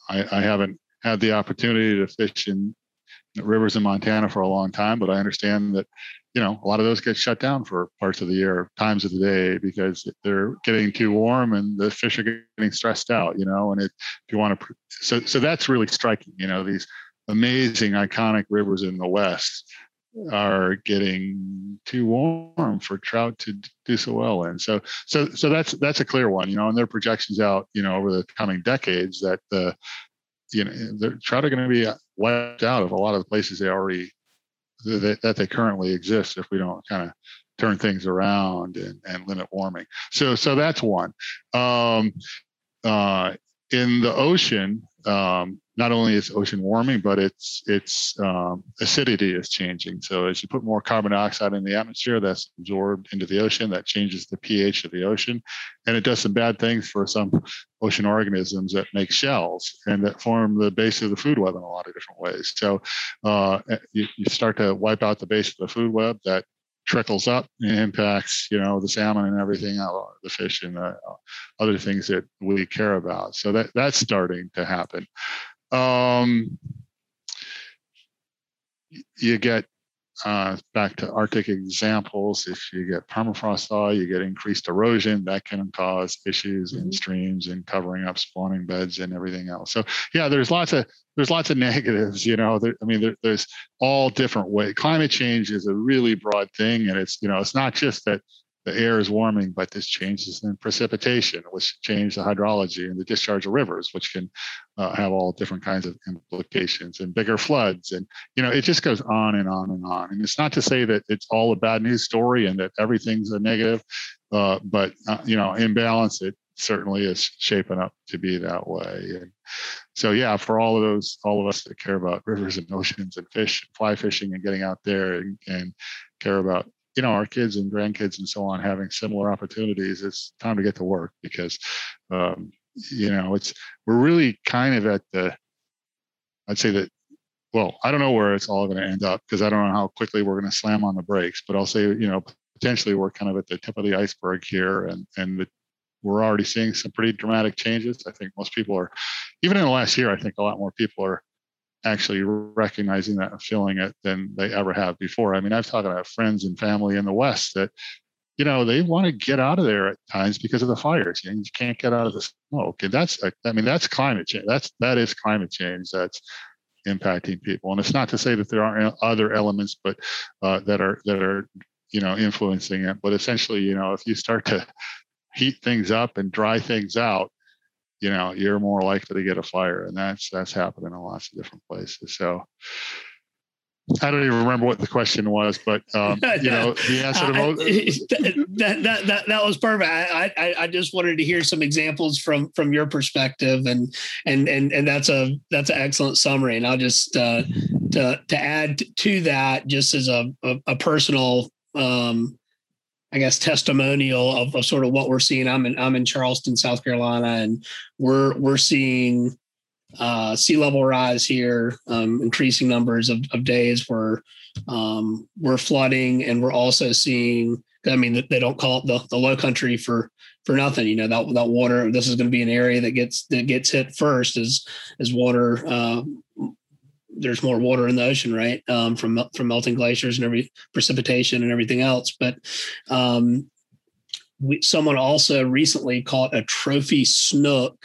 I, I haven't had the opportunity to fish in rivers in Montana for a long time, but I understand that you know a lot of those get shut down for parts of the year, times of the day, because they're getting too warm and the fish are getting stressed out. You know, and it, if you want to, so so that's really striking. You know, these amazing iconic rivers in the West are getting too warm for trout to do so well in. So so so that's that's a clear one, you know, and their projections out, you know, over the coming decades that the you know the trout are going to be wiped out of a lot of the places they already that, that they currently exist if we don't kind of turn things around and, and limit warming. So so that's one. Um, uh, in the ocean, um, not only is ocean warming, but its its um, acidity is changing. So as you put more carbon dioxide in the atmosphere, that's absorbed into the ocean. That changes the pH of the ocean, and it does some bad things for some ocean organisms that make shells and that form the base of the food web in a lot of different ways. So uh, you, you start to wipe out the base of the food web. That trickles up and impacts you know the salmon and everything the fish and the uh, other things that we care about so that that's starting to happen um, you get uh, back to Arctic examples. If you get permafrost thaw, you get increased erosion. That can cause issues mm-hmm. in streams and covering up spawning beds and everything else. So yeah, there's lots of there's lots of negatives. You know, there, I mean, there, there's all different ways. Climate change is a really broad thing, and it's you know, it's not just that the air is warming, but this changes in precipitation, which change the hydrology and the discharge of rivers, which can uh, have all different kinds of implications and bigger floods. And, you know, it just goes on and on and on. And it's not to say that it's all a bad news story and that everything's a negative, uh, but, uh, you know, in balance, it certainly is shaping up to be that way. And so, yeah, for all of those, all of us that care about rivers and oceans and fish, fly fishing and getting out there and, and care about you know our kids and grandkids and so on having similar opportunities it's time to get to work because um, you know it's we're really kind of at the i'd say that well i don't know where it's all going to end up because i don't know how quickly we're going to slam on the brakes but i'll say you know potentially we're kind of at the tip of the iceberg here and and the, we're already seeing some pretty dramatic changes. I think most people are even in the last year i think a lot more people are actually recognizing that and feeling it than they ever have before. I mean, I've talked about friends and family in the West that, you know, they want to get out of there at times because of the fires. You, know, you can't get out of the smoke, and that's, I mean, that's climate change. That's that is climate change. That's impacting people, and it's not to say that there aren't other elements, but uh, that are that are you know influencing it. But essentially, you know, if you start to heat things up and dry things out, you know, you're more likely to get a fire, and that's that's happening in lots of different places. So. I don't even remember what the question was, but um, you know the answer to most- that, that that that was perfect. I, I I just wanted to hear some examples from from your perspective, and and and and that's a that's an excellent summary. And I'll just uh, to to add to that, just as a a, a personal um, I guess testimonial of, of sort of what we're seeing. I'm in I'm in Charleston, South Carolina, and we're we're seeing uh, sea level rise here, um, increasing numbers of, of days where um, we're flooding, and we're also seeing. I mean, they don't call it the, the low country for for nothing. You know that that water. This is going to be an area that gets that gets hit first as as water uh, there's more water in the ocean, right? Um, from from melting glaciers and every precipitation and everything else. But um, we, someone also recently caught a trophy snook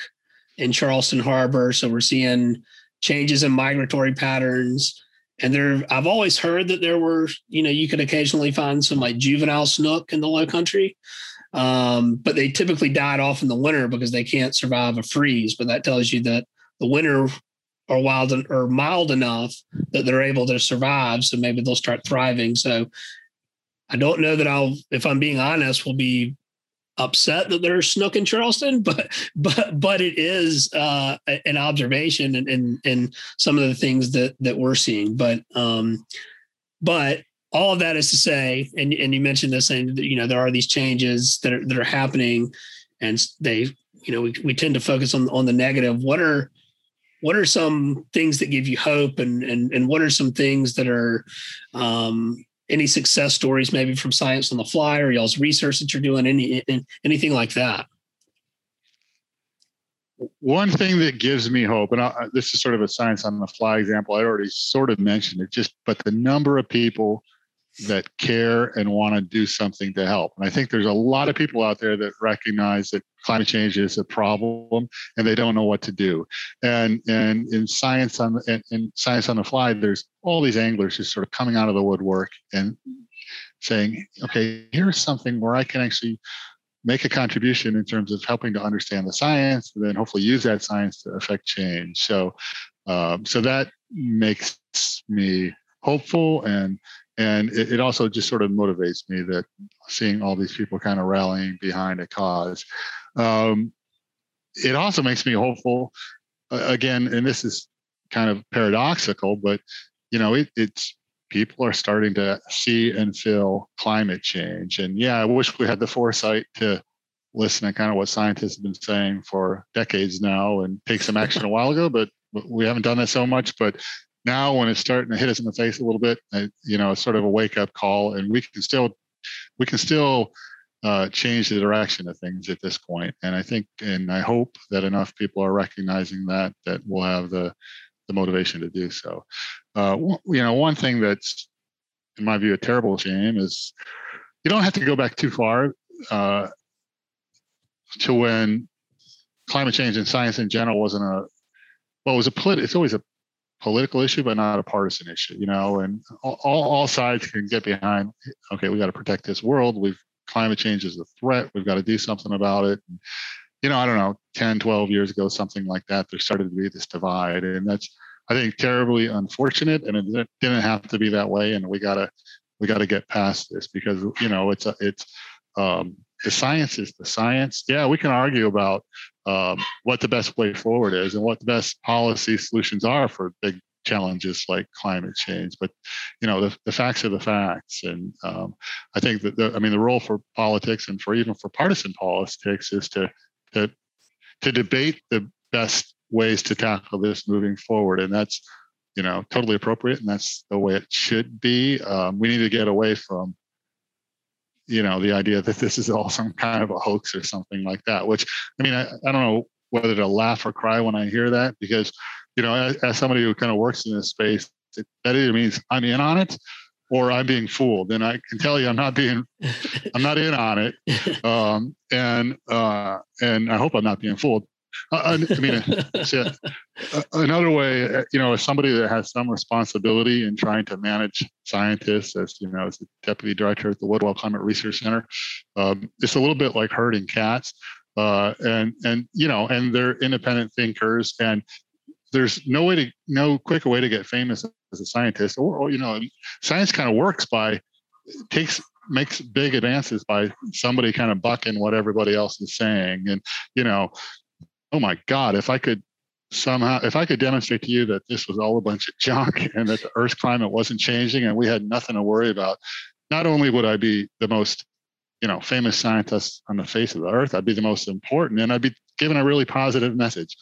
in Charleston Harbor, so we're seeing changes in migratory patterns. And there, I've always heard that there were, you know, you could occasionally find some like juvenile snook in the Low Country, um, but they typically died off in the winter because they can't survive a freeze. But that tells you that the winter are wild or mild enough that they're able to survive. So maybe they'll start thriving. So I don't know that I'll, if I'm being honest, will be upset that there's snook in Charleston, but but but it is uh, an observation and, and and some of the things that that we're seeing. But um, but all of that is to say, and and you mentioned this, that you know there are these changes that are that are happening, and they you know we we tend to focus on on the negative. What are what are some things that give you hope? And and and what are some things that are um, any success stories maybe from science on the fly or y'all's research that you're doing? Any anything like that? One thing that gives me hope and I, this is sort of a science on the fly example i already sort of mentioned it just but the number of people that care and want to do something to help. And I think there's a lot of people out there that recognize that climate change is a problem and they don't know what to do. And and in science on in, in science on the fly, there's all these anglers just sort of coming out of the woodwork and saying, okay, here's something where I can actually make a contribution in terms of helping to understand the science and then hopefully use that science to affect change. So um, so that makes me hopeful and and it, it, also just sort of motivates me that seeing all these people kind of rallying behind a cause. Um, it also makes me hopeful uh, again and this is kind of paradoxical but you know it, it's people are starting to see and feel climate change. And yeah i wish we had the foresight to listen to kind of what scientists have been saying for decades now and take some action a while ago but we haven't done that so much. But now when it's starting to hit us in the face a little bit, you know, it's sort of a wake up call, and we can still we can still uh, change the direction of things at this point. And I think, and I hope that enough people are recognizing that that we'll have the the motivation to do so. Uh, you know, one thing that's in my view a terrible shame is you don't have to go back too far uh, to when climate change and science in general wasn't a well, it was a polit- it's always a political issue, but not a partisan issue, you know, and all, all sides can get behind, okay, we got to protect this world. We've climate change is a threat. We've got to do something about it. And, you know, I don't know, 10, 12 years ago, something like that, there started to be this divide. And that's, I think, terribly unfortunate. And it didn't have to be that way. And we got to, we got to get past this because, you know, it's, a, it's, um, the science is the science. Yeah, we can argue about um, what the best way forward is and what the best policy solutions are for big challenges like climate change. But you know, the, the facts are the facts, and um, I think that the, I mean the role for politics and for even for partisan politics is to to to debate the best ways to tackle this moving forward, and that's you know totally appropriate, and that's the way it should be. Um, we need to get away from you know the idea that this is all some kind of a hoax or something like that which i mean i, I don't know whether to laugh or cry when i hear that because you know as, as somebody who kind of works in this space it, that either means i'm in on it or i'm being fooled. And i can tell you i'm not being i'm not in on it. Um, and uh, and i hope i'm not being fooled I, I mean, another way, uh, you know, as somebody that has some responsibility in trying to manage scientists, as you know, as the deputy director at the Woodwell Climate Research Center, um, it's a little bit like herding cats. uh, and and you know, and they're independent thinkers, and there's no way to no quicker way to get famous as a scientist, or, or you know, science kind of works by takes makes big advances by somebody kind of bucking what everybody else is saying, and you know, oh my God, if I could somehow if i could demonstrate to you that this was all a bunch of junk and that the earth's climate wasn't changing and we had nothing to worry about not only would i be the most you know famous scientist on the face of the earth i'd be the most important and i'd be given a really positive message.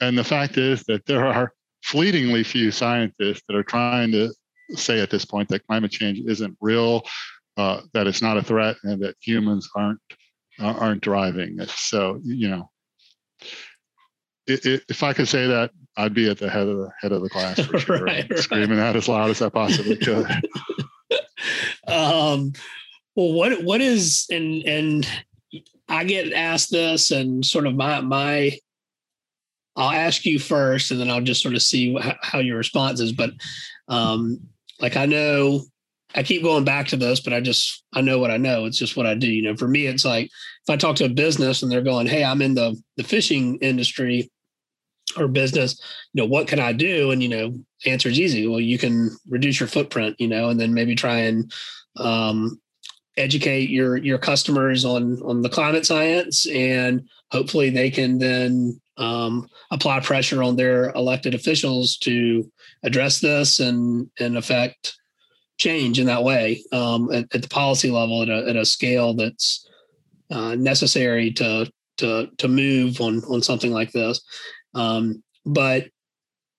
And the fact is that there are fleetingly few scientists that are trying to say at this point that climate change isn't real uh, that it's not a threat and that humans aren't uh, aren't driving it. So you know if I could say that, I'd be at the head of the head of the class for sure, right, right. screaming that as loud as I possibly could. um, well, what what is and and I get asked this, and sort of my my. I'll ask you first, and then I'll just sort of see how, how your response is. But um, like I know I keep going back to this, but I just I know what I know. It's just what I do. You know, for me, it's like if I talk to a business and they're going, "Hey, I'm in the the fishing industry or business, you know, what can I do?" And you know, answer is easy. Well, you can reduce your footprint, you know, and then maybe try and um, educate your your customers on on the climate science, and hopefully they can then um, apply pressure on their elected officials to address this and and affect change in that way um, at, at, the policy level at a, at a scale that's uh, necessary to to to move on on something like this. Um, but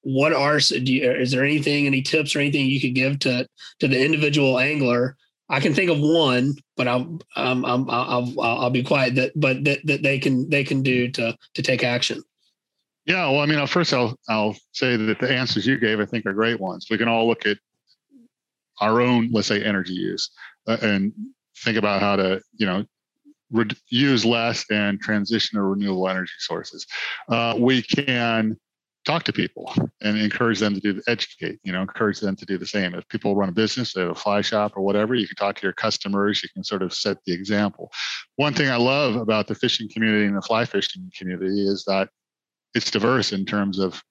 what are you, is there anything any tips or anything you could give to to the individual angler? I can think of one, but I'll um, I'll, I'll, I'll be quiet. That but that, that they can they can do to to take action. Yeah, well, I mean, first I'll I'll say that the answers you gave I think are great ones. We can all look at our own, let's say, energy use uh, and think about how to, you know, re- use less and transition to renewable energy sources. Uh, we can talk to people and encourage them to do educate you know encourage them to do the same if people run a business they have a fly shop or whatever you can talk to your customers you can sort of set the example one thing i love about the fishing community and the fly fishing community is that it's diverse in terms of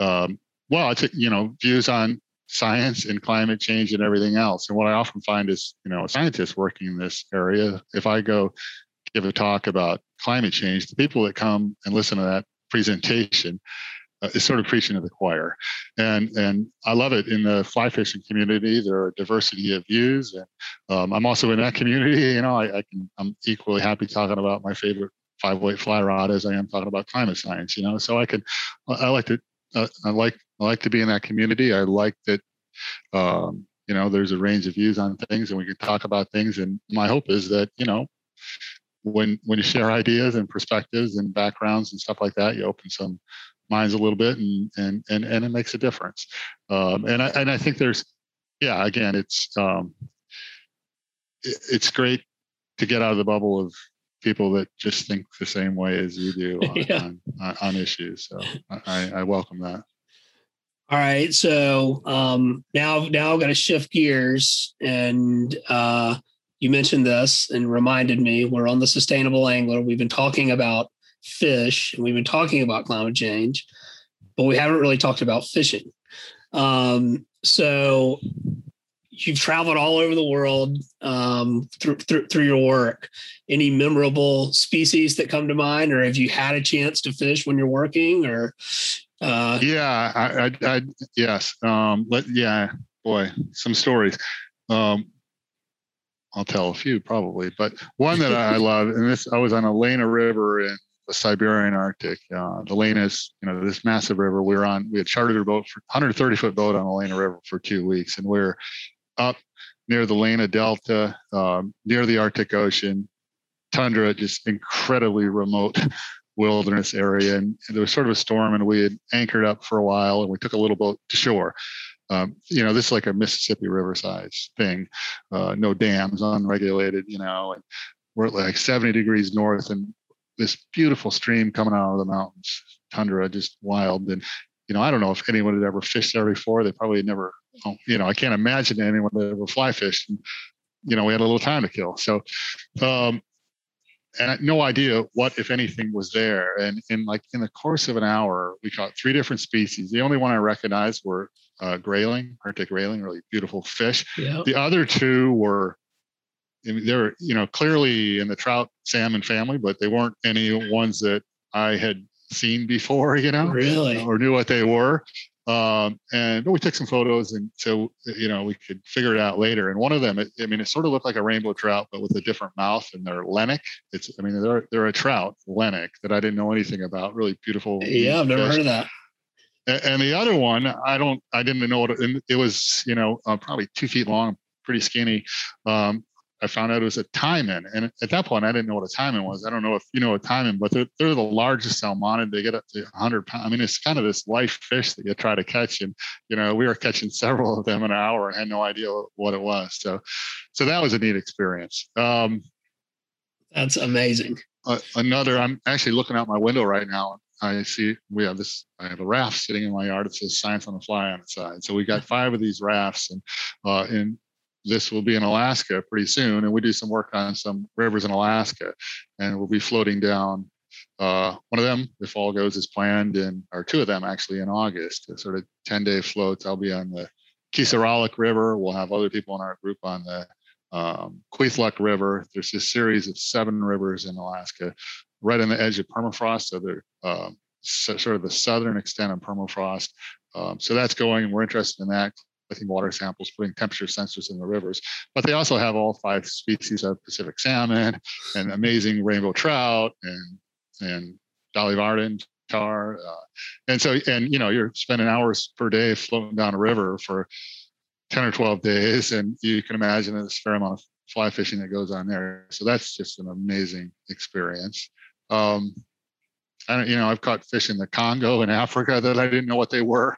um, well it's you know views on science and climate change and everything else. And what I often find is, you know, scientists working in this area, if I go give a talk about climate change, the people that come and listen to that presentation uh, is sort of preaching to the choir. And and I love it in the fly fishing community. There are diversity of views, and um, I'm also in that community. You know, I, I can I'm equally happy talking about my favorite five weight fly rod as I am talking about climate science. You know, so I can I like to uh, I like I like to be in that community. I like that, um, you know, there's a range of views on things, and we can talk about things. And my hope is that you know, when when you share ideas and perspectives and backgrounds and stuff like that, you open some minds a little bit, and and and and it makes a difference. Um, and I and I think there's, yeah, again, it's um, it, it's great to get out of the bubble of people that just think the same way as you do on, yeah. on, on, issues. So I, I welcome that. All right. So um, now, now I've got to shift gears, and uh, you mentioned this and reminded me we're on the sustainable angler. We've been talking about fish, and we've been talking about climate change, but we haven't really talked about fishing. Um, so you've traveled all over the world um, through, through, through your work. Any memorable species that come to mind, or have you had a chance to fish when you're working, or uh, yeah, I, I, I yes. Um, let, yeah, boy, some stories. Um, I'll tell a few probably, but one that I love, and this I was on a Lena River in the Siberian Arctic. Uh, the Lena is, you know, this massive river. We were on, we had chartered a boat for 130 foot boat on the Lena River for two weeks, and we are up near the Lena Delta, um, near the Arctic Ocean, tundra, just incredibly remote wilderness area. And, there was sort of a storm, and we had anchored up for a while, and we took a little boat to shore. Um, you know, this is like a Mississippi River size thing, uh, no dams, unregulated. You know, and we're like 70 degrees north, and this beautiful stream coming out of the mountains, tundra, just wild. And you know, I don't know if anyone had ever fished there before. They probably never. You know, I can't imagine anyone that ever fly fished. And, you know, we had a little time to kill. So, um, and no idea what, if anything, was there. And in like in the course of an hour, we caught three different species. The only one I recognized were uh, grayling, Arctic grayling, really beautiful fish. Yep. The other two were they're you know clearly in the trout salmon family, but they weren't any ones that I had seen before, you know, really, or knew what they were. Um, and but we took some photos, and so you know we could figure it out later. And one of them, it, I mean, it sort of looked like a rainbow trout, but with a different mouth. And they're lenok. It's, I mean, they're they're a trout, lenok, that I didn't know anything about. Really beautiful. Yeah, I've never fish. heard of that. And, and the other one, I don't, I didn't know what it, it was. You know, uh, probably two feet long, pretty skinny. Um, I found out it was a taimen. And at that point, I didn't know what a taimen was. I don't know if you know a taimen, but they're, they're the largest salmonid. They get up to 100 pounds. I mean, it's kind of this life fish that you try to catch. And, you know, we were catching several of them in an hour and had no idea what it was. So, so that was a neat experience. Um, That's amazing. Uh, another, I'm actually looking out my window right now. I see we have this. I have a raft sitting in my yard. It says "Science on the Fly" on its side. So we got five of these rafts, and uh, in this will be in Alaska pretty soon, and we do some work on some rivers in Alaska, and we'll be floating down uh, one of them, if all goes as planned, and or two of them actually in August, sort of 10 day floats. I'll be on the Kisaralik River. We'll have other people in our group on the um, River. There's this series of seven rivers in Alaska, right on the edge of permafrost. So they're um, sort of the southern extent of permafrost. Um, so that's going. We're interested in that collecting water samples, putting temperature sensors in the rivers. But they also have all five species of Pacific salmon and amazing rainbow trout and and Dolly Varden char. Uh, and so, and you know, you're spending hours per day floating down a river for 10 or 12 days. And you can imagine a fair amount of fly fishing that goes on there. So that's just an amazing experience. Um, I don't, you know, I've caught fish in the Congo and Africa that I didn't know what they were.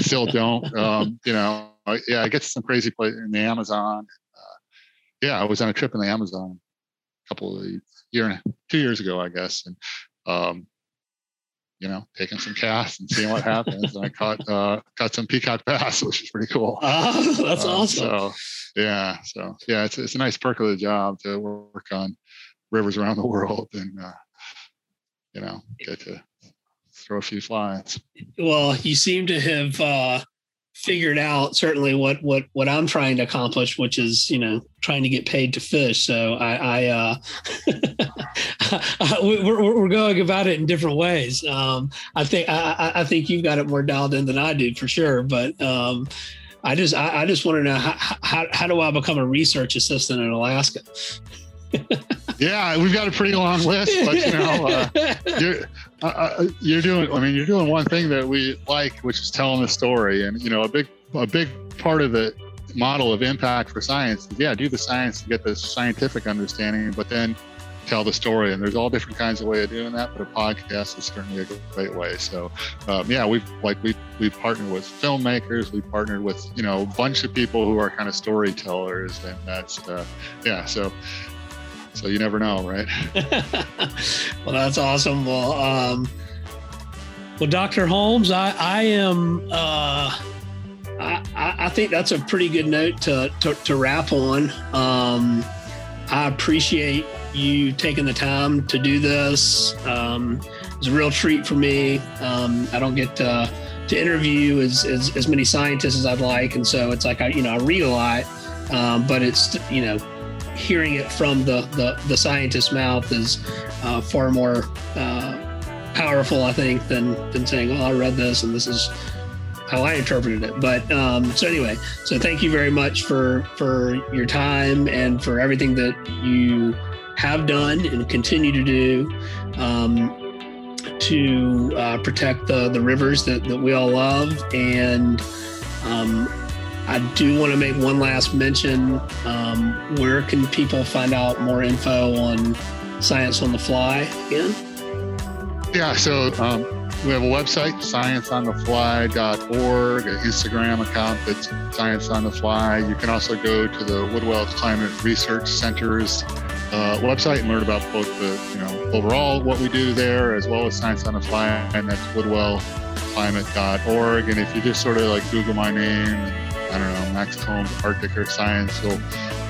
still don't. Um, you know, yeah, I get to some crazy place in the Amazon. Uh, yeah, I was on a trip in the Amazon a couple of year and two years ago, I guess, and um, you know, taking some casts and seeing what happens. and I caught uh, caught some peacock bass, which is pretty cool. Oh, that's uh, awesome. So yeah, so yeah, it's it's a nice perk of the job to work on rivers around the world and uh, you know, get to throw a few flies. Well, you seem to have uh, figured out certainly what what what I'm trying to accomplish, which is you know trying to get paid to fish. So I, I uh, we're, we're going about it in different ways. Um, I think I, I think you've got it more dialed in than I do for sure, but. Um, I just I, I just want to know how, how, how do I become a research assistant in Alaska? Yeah, we've got a pretty long list, but you know, uh, you're uh, uh, you're doing. I mean, you're doing one thing that we like, which is telling the story. And you know, a big a big part of the model of impact for science is yeah, do the science to get the scientific understanding, but then tell the story. And there's all different kinds of way of doing that, but a podcast is certainly a great way. So, um, yeah, we've like we we partnered with filmmakers, we partnered with you know a bunch of people who are kind of storytellers, and that's uh, yeah. So so you never know, right? well, that's awesome. Well, um, well, Dr. Holmes, I, I am. Uh, I, I think that's a pretty good note to to, to wrap on. Um, I appreciate you taking the time to do this. Um, it's a real treat for me. Um, I don't get to, to interview as, as, as many scientists as I'd like, and so it's like I you know I read a lot, um, but it's you know hearing it from the the, the scientist's mouth is uh, far more uh, powerful, I think, than than saying, "Oh, I read this and this is how I interpreted it." But um, so anyway, so thank you very much for for your time and for everything that you have done and continue to do. Um, to uh, protect the, the rivers that, that we all love and um, I do want to make one last mention. Um, where can people find out more info on Science on the Fly again? Yeah, so um, we have a website, scienceonthefly.org, an Instagram account that's Science on the Fly. You can also go to the Woodwell Climate Research Center's uh, website and learn about both the, you know, overall what we do there as well as Science on the Fly, and that's woodwellclimate.org. And if you just sort of like Google my name, I don't know, Max Holmes, Arctic Earth Science. You'll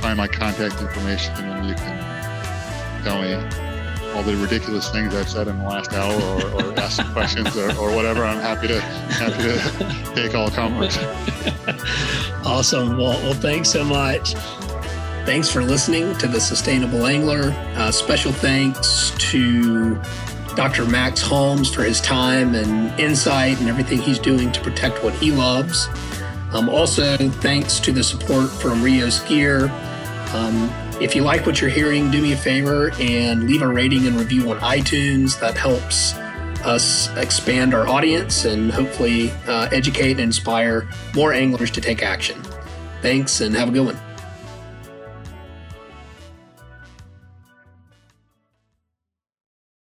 find my contact information and you can tell me all the ridiculous things I've said in the last hour or, or ask some questions or, or, whatever. I'm happy to happy to take all comments. awesome. Well, well, thanks so much. Thanks for listening to the Sustainable Angler. Uh, special thanks to Dr. Max Holmes for his time and insight and everything he's doing to protect what he loves. Um, also, thanks to the support from Rheos Gear. Um, if you like what you're hearing, do me a favor and leave a rating and review on iTunes. That helps us expand our audience and hopefully uh, educate and inspire more anglers to take action. Thanks and have a good one.